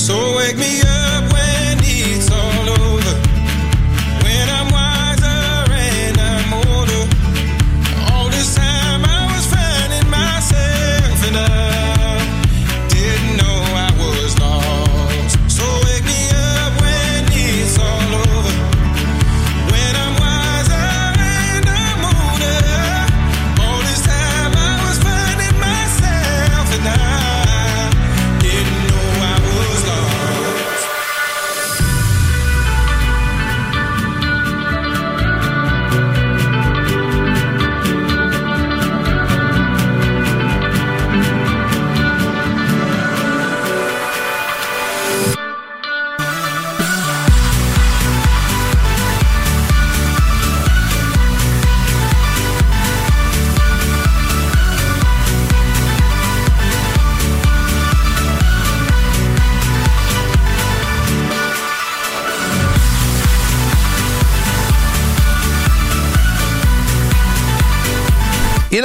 So wake me up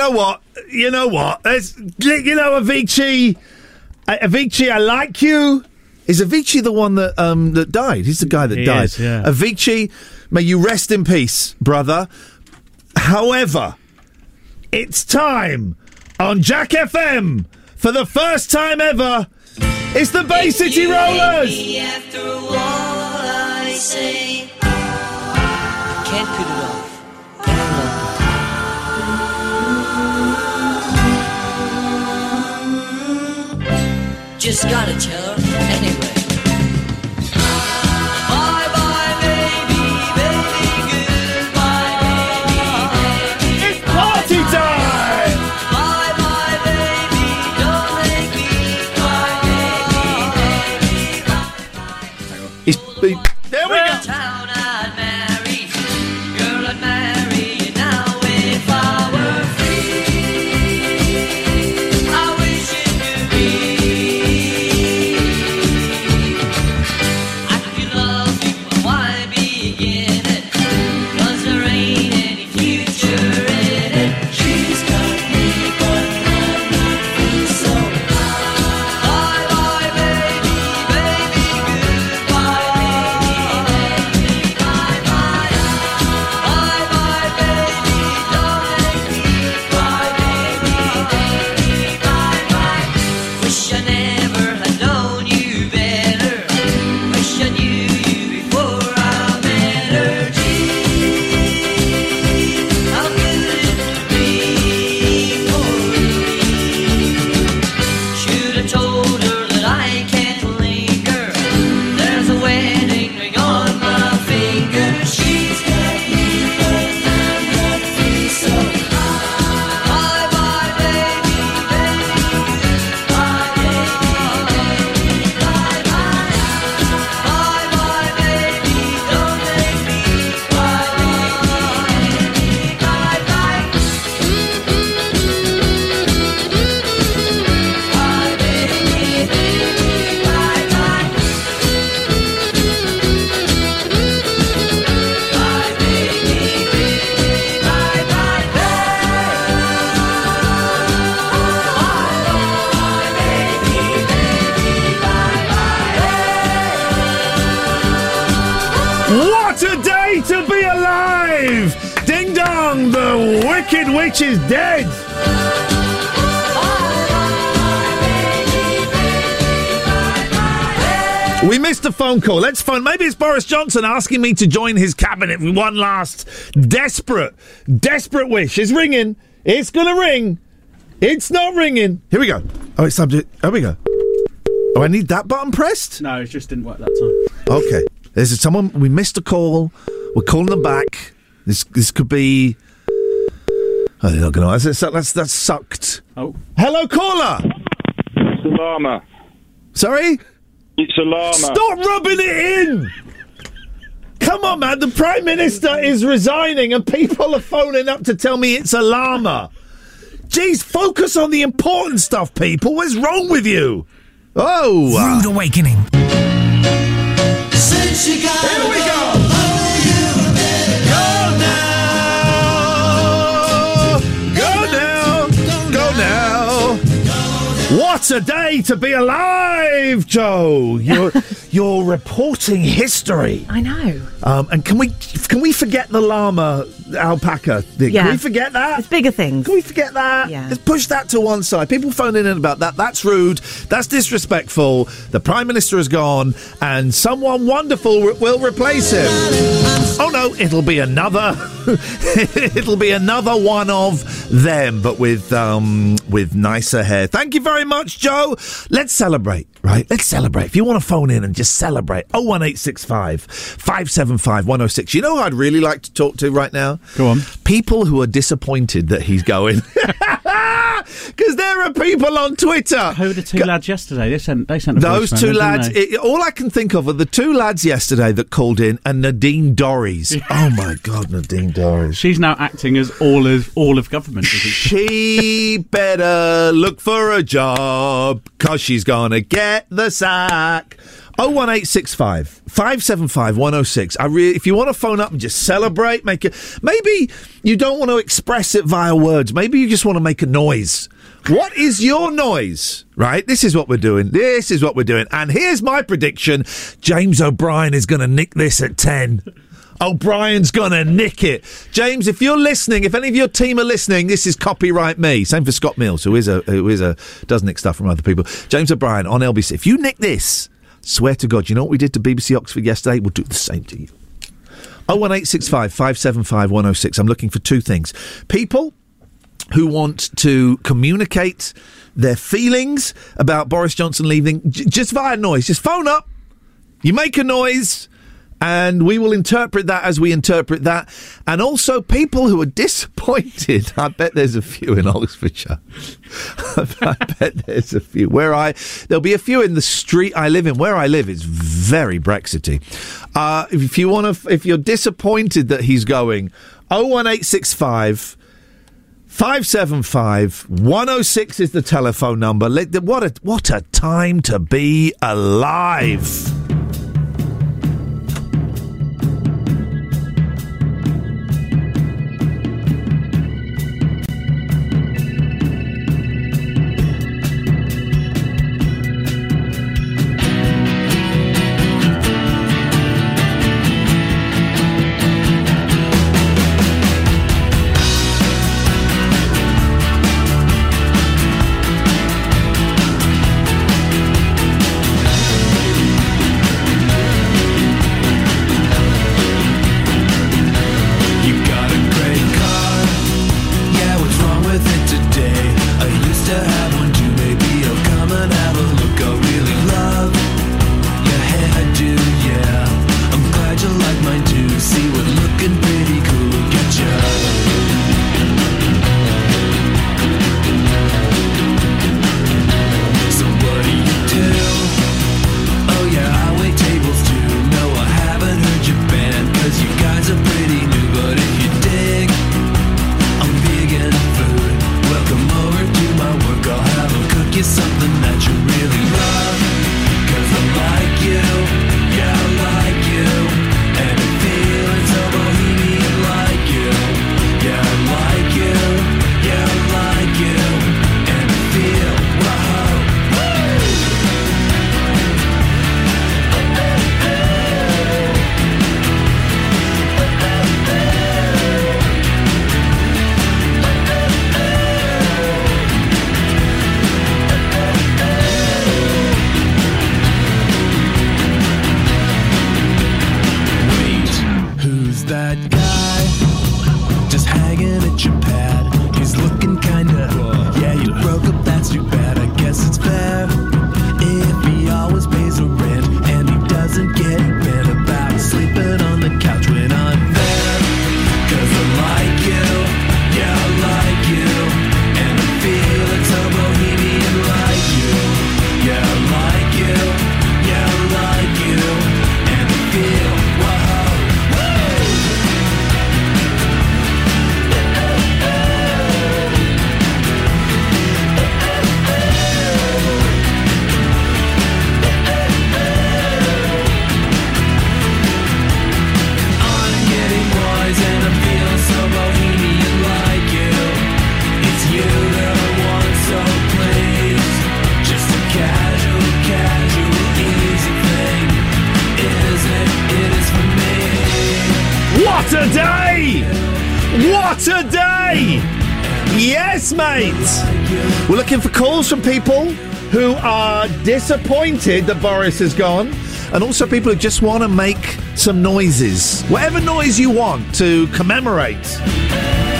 know what? You know what? Let's, you know, Avicii. uh, Avicii, I like you. Is Avicii the one that um that died? He's the guy that He died. is, yeah. Avicii, may you rest in peace, brother. However, it's time on Jack FM for the first time ever. It's the Bay City Rollers. Just gotta tell her Witch is dead! We missed a phone call. Let's phone. Maybe it's Boris Johnson asking me to join his cabinet with one last desperate, desperate wish. It's ringing. It's going to ring. It's not ringing. Here we go. Oh, it's subject. Here we go. Oh, I need that button pressed? No, it just didn't work that time. Okay. There's someone we missed a call. We're calling them back. This this could be. Oh, they're not going to. That's, that's that's sucked. Oh. Hello, caller. It's a llama. Sorry. It's a llama. Stop rubbing it in. Come on, man. The prime minister is resigning, and people are phoning up to tell me it's a llama. Jeez, focus on the important stuff, people. What's wrong with you? Oh, Rude uh. awakening. Here we go. Go What a day to be alive, Joe. You're you're reporting history. I know. Um, and can we can we forget the llama alpaca thing? Yeah. Can we forget that? It's bigger things. Can we forget that? Yeah. Let's push that to one side. People phoning in about that. That's rude. That's disrespectful. The Prime Minister has gone and someone wonderful will replace him. Oh no, it'll be another it'll be another one of them, but with um with nicer hair. Thank you very much, Joe. Let's celebrate, right? Let's celebrate. If you want to phone in and just celebrate, 01865 575 106. You know who I'd really like to talk to right now? Go on. People who are disappointed that he's going. Because there are people on Twitter. Who were the two lads yesterday? They sent they sent a Those two didn't lads, it, all I can think of are the two lads yesterday that called in and Nadine Dorries. oh my God, Nadine Dorries. She's now acting as all of all of government. She better look for a job because she's gonna get the sack. 01865 575 106. I re- if you want to phone up and just celebrate, make it. Maybe you don't want to express it via words. Maybe you just want to make a noise. What is your noise? Right? This is what we're doing. This is what we're doing. And here's my prediction James O'Brien is going to nick this at 10. O'Brien's gonna nick it. James, if you're listening, if any of your team are listening, this is copyright me. Same for Scott Mills, who is a who is a does nick stuff from other people. James O'Brien on LBC. If you nick this, swear to God, you know what we did to BBC Oxford yesterday? We'll do the same to you. 01865 575 106. I'm looking for two things. People who want to communicate their feelings about Boris Johnson leaving j- just via noise. Just phone up. You make a noise. And we will interpret that as we interpret that. And also people who are disappointed. I bet there's a few in Oxfordshire. I bet there's a few. Where I there'll be a few in the street I live in. Where I live is very Brexity. Uh, if you want to, if you're disappointed that he's going, 01865 575 106 is the telephone number. What a what a time to be alive. People who are disappointed that Boris is gone, and also people who just want to make some noises. Whatever noise you want to commemorate.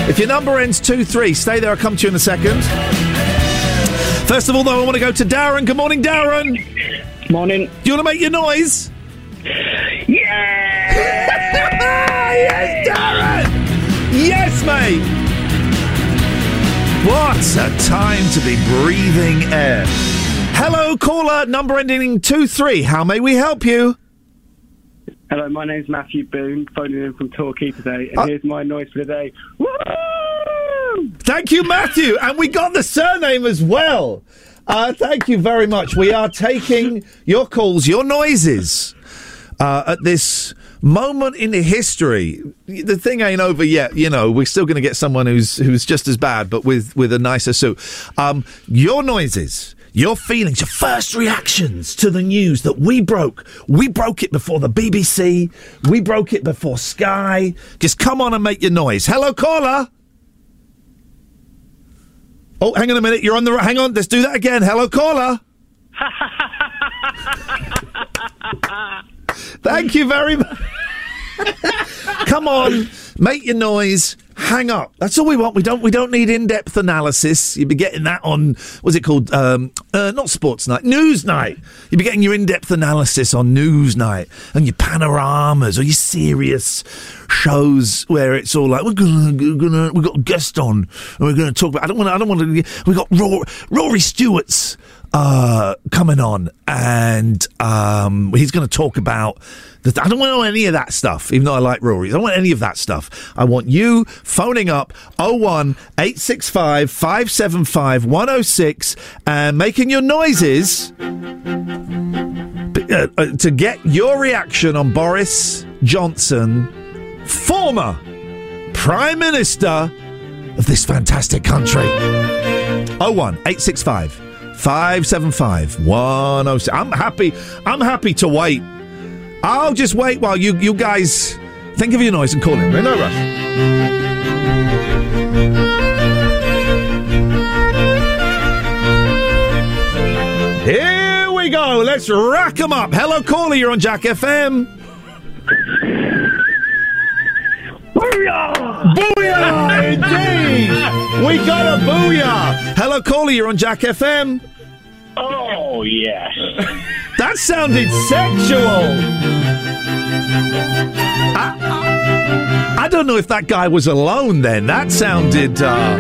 If your number ends 2 3, stay there, I'll come to you in a second. First of all, though, I want to go to Darren. Good morning, Darren. Morning. Do you want to make your noise? yes, Darren! Yes, mate! What a time to be breathing air. Hello, caller, number ending in 2 3. How may we help you? Hello, my name's Matthew Boone, phoning in from Torquay today, and Uh, here's my noise for the day. Thank you, Matthew. And we got the surname as well. Uh, thank you very much. We are taking your calls, your noises uh, at this moment in history. The thing ain't over yet. You know, we're still going to get someone who's who's just as bad, but with with a nicer suit. Um, your noises. Your feelings, your first reactions to the news that we broke. We broke it before the BBC. We broke it before Sky. Just come on and make your noise. Hello, caller. Oh, hang on a minute. You're on the. Hang on. Let's do that again. Hello, caller. Thank you very much. Come on, make your noise. Hang up. That's all we want. We don't. We don't need in-depth analysis. You'd be getting that on. What's it called? Um, uh, not Sports Night. News Night. You'd be getting your in-depth analysis on News Night and your panoramas or your serious shows where it's all like we're gonna, we're gonna we've got a guest on and we're gonna talk about. I don't want. I don't want to. We've got Rory, Rory Stewart's uh, coming on, and um, he's going to talk about. The, I don't want any of that stuff, even though I like Rory. I don't want any of that stuff. I want you phoning up 01 865 575 106 and making your noises uh, uh, to get your reaction on Boris Johnson, former Prime Minister of this fantastic country. 01 865 575 106. I'm happy. I'm happy to wait. I'll just wait while you, you guys think of your noise and call in. No rush. Here we go. Let's rack 'em up. Hello, caller. You're on Jack FM. Booyah! Booyah! Indeed! We got a booyah! Hello, caller. You're on Jack FM. Oh, yes. That sounded sexual. I, I don't know if that guy was alone then. That sounded. Uh,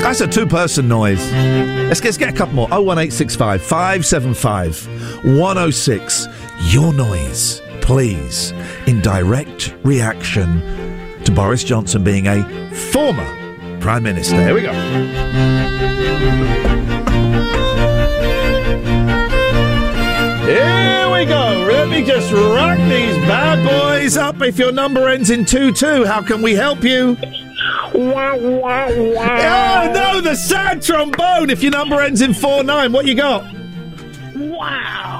that's a two person noise. Let's get, let's get a couple more. 01865 575 106. Your noise, please, in direct reaction to Boris Johnson being a former Prime Minister. Here we go. Here we go. Let me just rock these bad boys up. If your number ends in 2 2, how can we help you? Wow, wow, wow. Oh, no, the sad trombone. If your number ends in 4 9, what you got? Wow.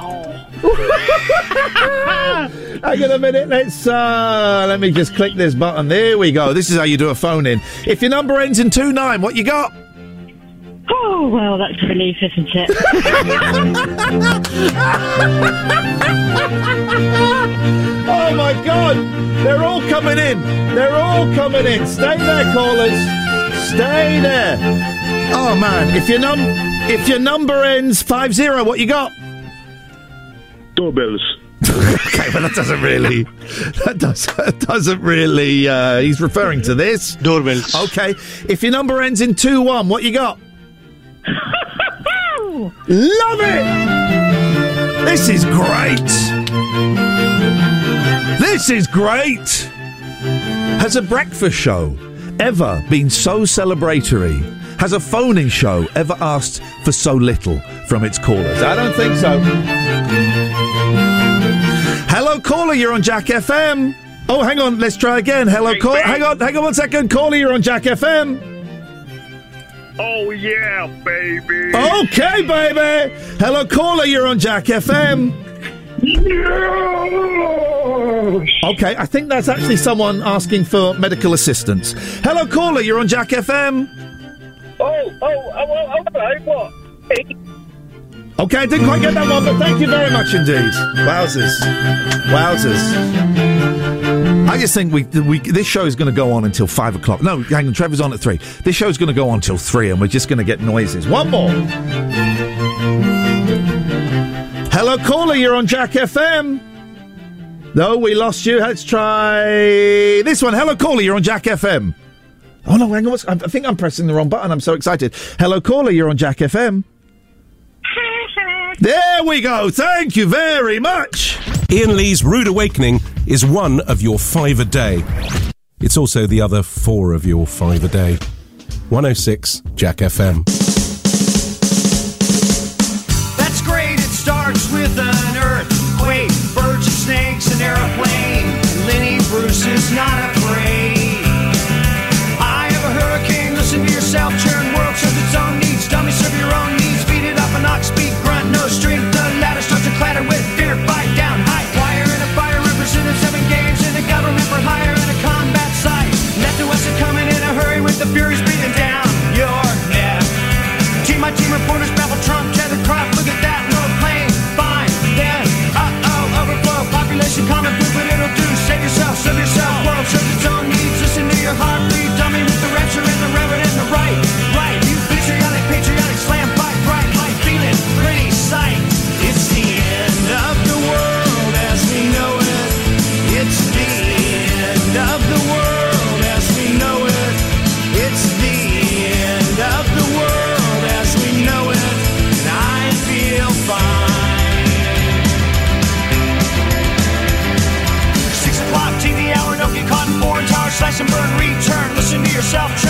Hang on a minute. Let's uh let me just click this button. There we go. This is how you do a phone in. If your number ends in two nine, what you got? Oh, well, that's a relief, isn't it? oh my god! They're all coming in. They're all coming in. Stay there, callers. Stay there. Oh man, if your num if your number ends five zero, what you got? Doorbells. okay, but that doesn't really. That, does, that doesn't really. Uh, he's referring to this doorbells. Okay, if your number ends in two one, what you got? Love it. This is great. This is great. Has a breakfast show ever been so celebratory? Has a phoning show ever asked for so little from its callers? I don't think so. Hello, caller. You're on Jack FM. Oh, hang on. Let's try again. Hello, caller. Hang on. Hang on one second. Caller, you're on Jack FM. Oh, yeah, baby. Okay, baby. Hello, caller. You're on Jack FM. Okay, I think that's actually someone asking for medical assistance. Hello, caller. You're on Jack FM. Oh, oh, oh, oh, oh hello, what? Okay, I didn't quite get that one, but thank you very much indeed. Wowzers. Wowzers. I just think we, we this show is going to go on until five o'clock. No, hang on, Trevor's on at three. This show is going to go on till three, and we're just going to get noises. One more. Hello, caller. You're on Jack FM. No, we lost you. Let's try this one. Hello, caller. You're on Jack FM. Oh no, hang on. what's- I I think I'm pressing the wrong button. I'm so excited. Hello, caller. You're on Jack FM. There we go. Thank you very much. Iain Lee's Rude Awakening is one of your five a day. It's also the other four of your five a day. 106 Jack FM. Yourself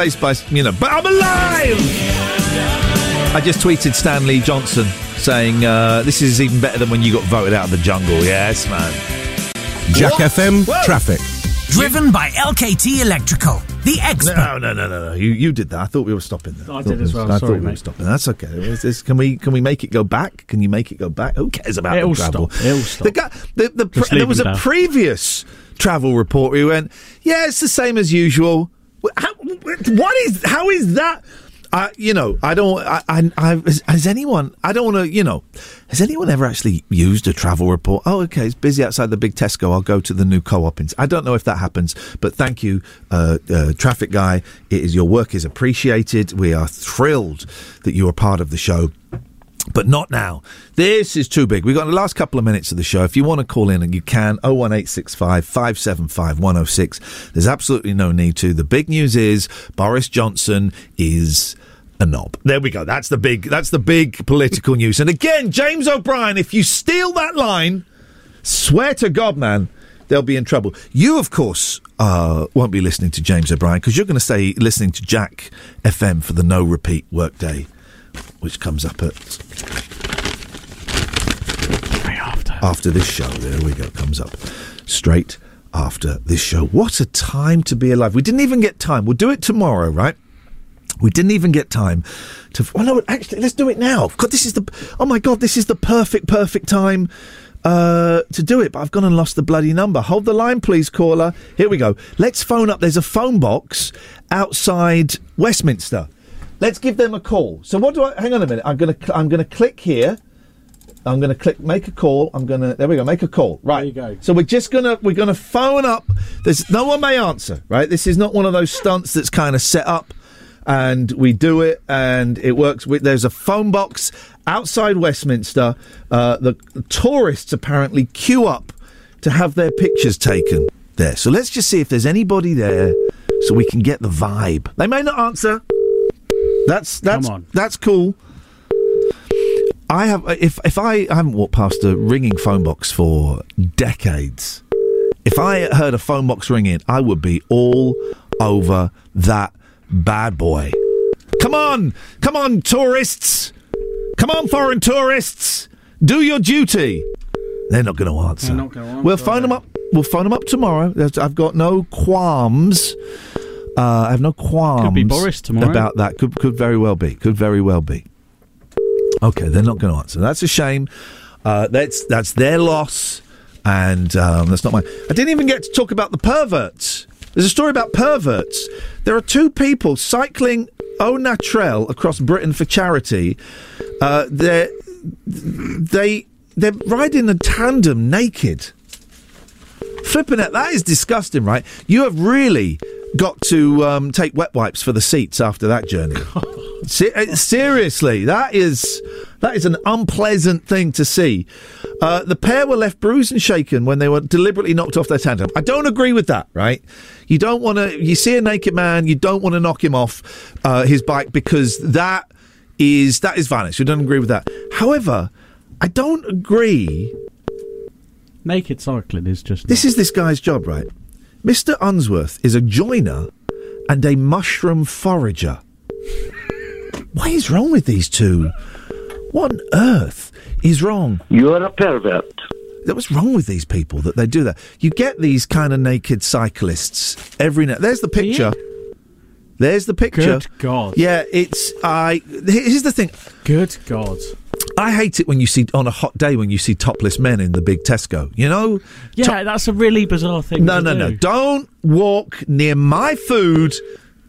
replaced by, you know, but I'm alive. I just tweeted Stanley Johnson saying, uh, this is even better than when you got voted out of the jungle. Yes, man. Jack What? FM Whoa. traffic. Driven by LKT Electrical, the expert. No, no, no, no, no. You, you did that. I thought we were stopping there. I thought did as was- well. I Sorry, thought we were stopping. That's okay. Is this- can we can we make it go back? Can you make it go back? Who cares about It'll the travel? stop. It'll stop. The guy, the, the, Just pre- there was a down. previous travel report. where He went, yeah, it's the same as usual. What is? How is that? I, you know, I don't. I, I, I has, has anyone? I don't want to. You know, has anyone ever actually used a travel report? Oh, okay, it's busy outside the big Tesco. I'll go to the new co-op. I don't know if that happens, but thank you, uh, uh, traffic guy. It is your work is appreciated. We are thrilled that you are part of the show. But not now. This is too big. We've got the last couple of minutes of the show. If you want to call in and you can, 01865 575 106. There's absolutely no need to. The big news is Boris Johnson is a knob. There we go. That's the big that's the big political news. And again, James O'Brien, if you steal that line, swear to God, man, they'll be in trouble. You, of course, uh, won't be listening to James O'Brien because you're going to stay listening to Jack FM for the no repeat workday, which comes up at after this show. There we go. Comes up straight after this show. What a time to be alive. We didn't even get time. We'll do it tomorrow, right? We didn't even get time to. Well, no, actually, let's do it now. God, this is the. Oh my God, this is the perfect, perfect time uh, to do it. But I've gone and lost the bloody number. Hold the line, please, caller. Here we go. Let's phone up. There's a phone box outside Westminster. Let's give them a call. So what do I? Hang on a minute. I'm gonna. cl- I'm gonna click here. I'm going to click make a call. I'm going to there we go make a call. Right. There you go. So we're just going to we're going to phone up. There's no one may answer. Right. This is not one of those stunts that's kind of set up and we do it and it works. With, there's a phone box outside Westminster. Uh, the tourists apparently queue up to have their pictures taken there. So let's just see if there's anybody there so we can get the vibe. They may not answer. That's that's that's cool. I have uh, if if I, I haven't walked past a ringing phone box for decades, If I heard a phone box ringing, I would be all over that bad boy. Come on, come on, tourists. Come on, foreign tourists. Do your duty. They're not going to answer. They're not gonna answer, We'll phone them up. We'll phone them up tomorrow. I've got no qualms. Uh, I have no qualms. Could be Boris tomorrow. about that. Could could very well be. Could very well be. Okay, they're not going to answer. That's a shame. Uh, that's that's their loss, and um, that's not mine. I didn't even get to talk about the perverts. There's a story about perverts. There are two people cycling au naturel across Britain for charity. Uh, they they they're riding a tandem naked. Flipping it, that is disgusting, right? You have really got to um, take wet wipes for the seats after that journey. Se- uh, seriously, that is that is an unpleasant thing to see. Uh, the pair were left bruised and shaken when they were deliberately knocked off their tandem. I don't agree with that, right? You don't want to. You see a naked man, you don't want to knock him off uh, his bike because that is that is violence. You don't agree with that. However, I don't agree Naked cycling is just. this is this guy's job, right? Mr. Unsworth is a joiner and a mushroom forager. What is wrong with these two? What on earth is wrong? You're a pervert. What's wrong with these people that they do that? You get these kind of naked cyclists every now. There's the picture. There's the picture. Good God. Yeah, it's I. Here's the thing. Good God. I hate it when you see on a hot day when you see topless men in the big Tesco. You know. Yeah, that's a really bizarre thing. No, no, do. no. Don't walk near my food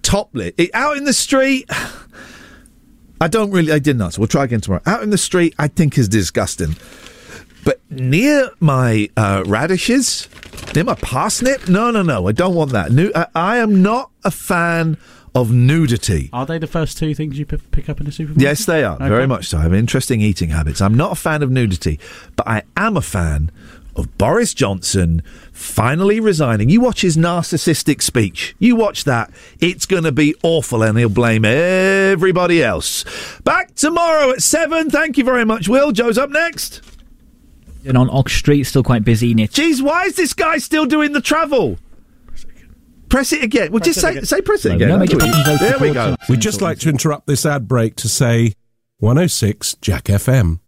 topless. It, out in the street, I don't really, I didn't answer. We'll try again tomorrow. Out in the street, I think is disgusting. But near my uh, radishes, near my parsnip, no, no, no. I don't want that. Nu- I, I am not a fan of nudity. Are they the first two things you p- pick up in a supermarket? Yes, they are. Very much so. I have interesting eating habits. I'm not a fan of nudity, but I am a fan of Boris Johnson finally resigning. You watch his narcissistic speech. You watch that. It's going to be awful, and he'll blame everybody else. Back tomorrow at 7. Thank you very much, Will. Joe's up next. And on Ox Street, still quite busy. Near Jeez, why is this guy still doing the travel? Press it again. Well, just say, say press it No, again. no major That's problems, what- no There we go. We'd just like to interrupt this ad break to say 106 Jack FM.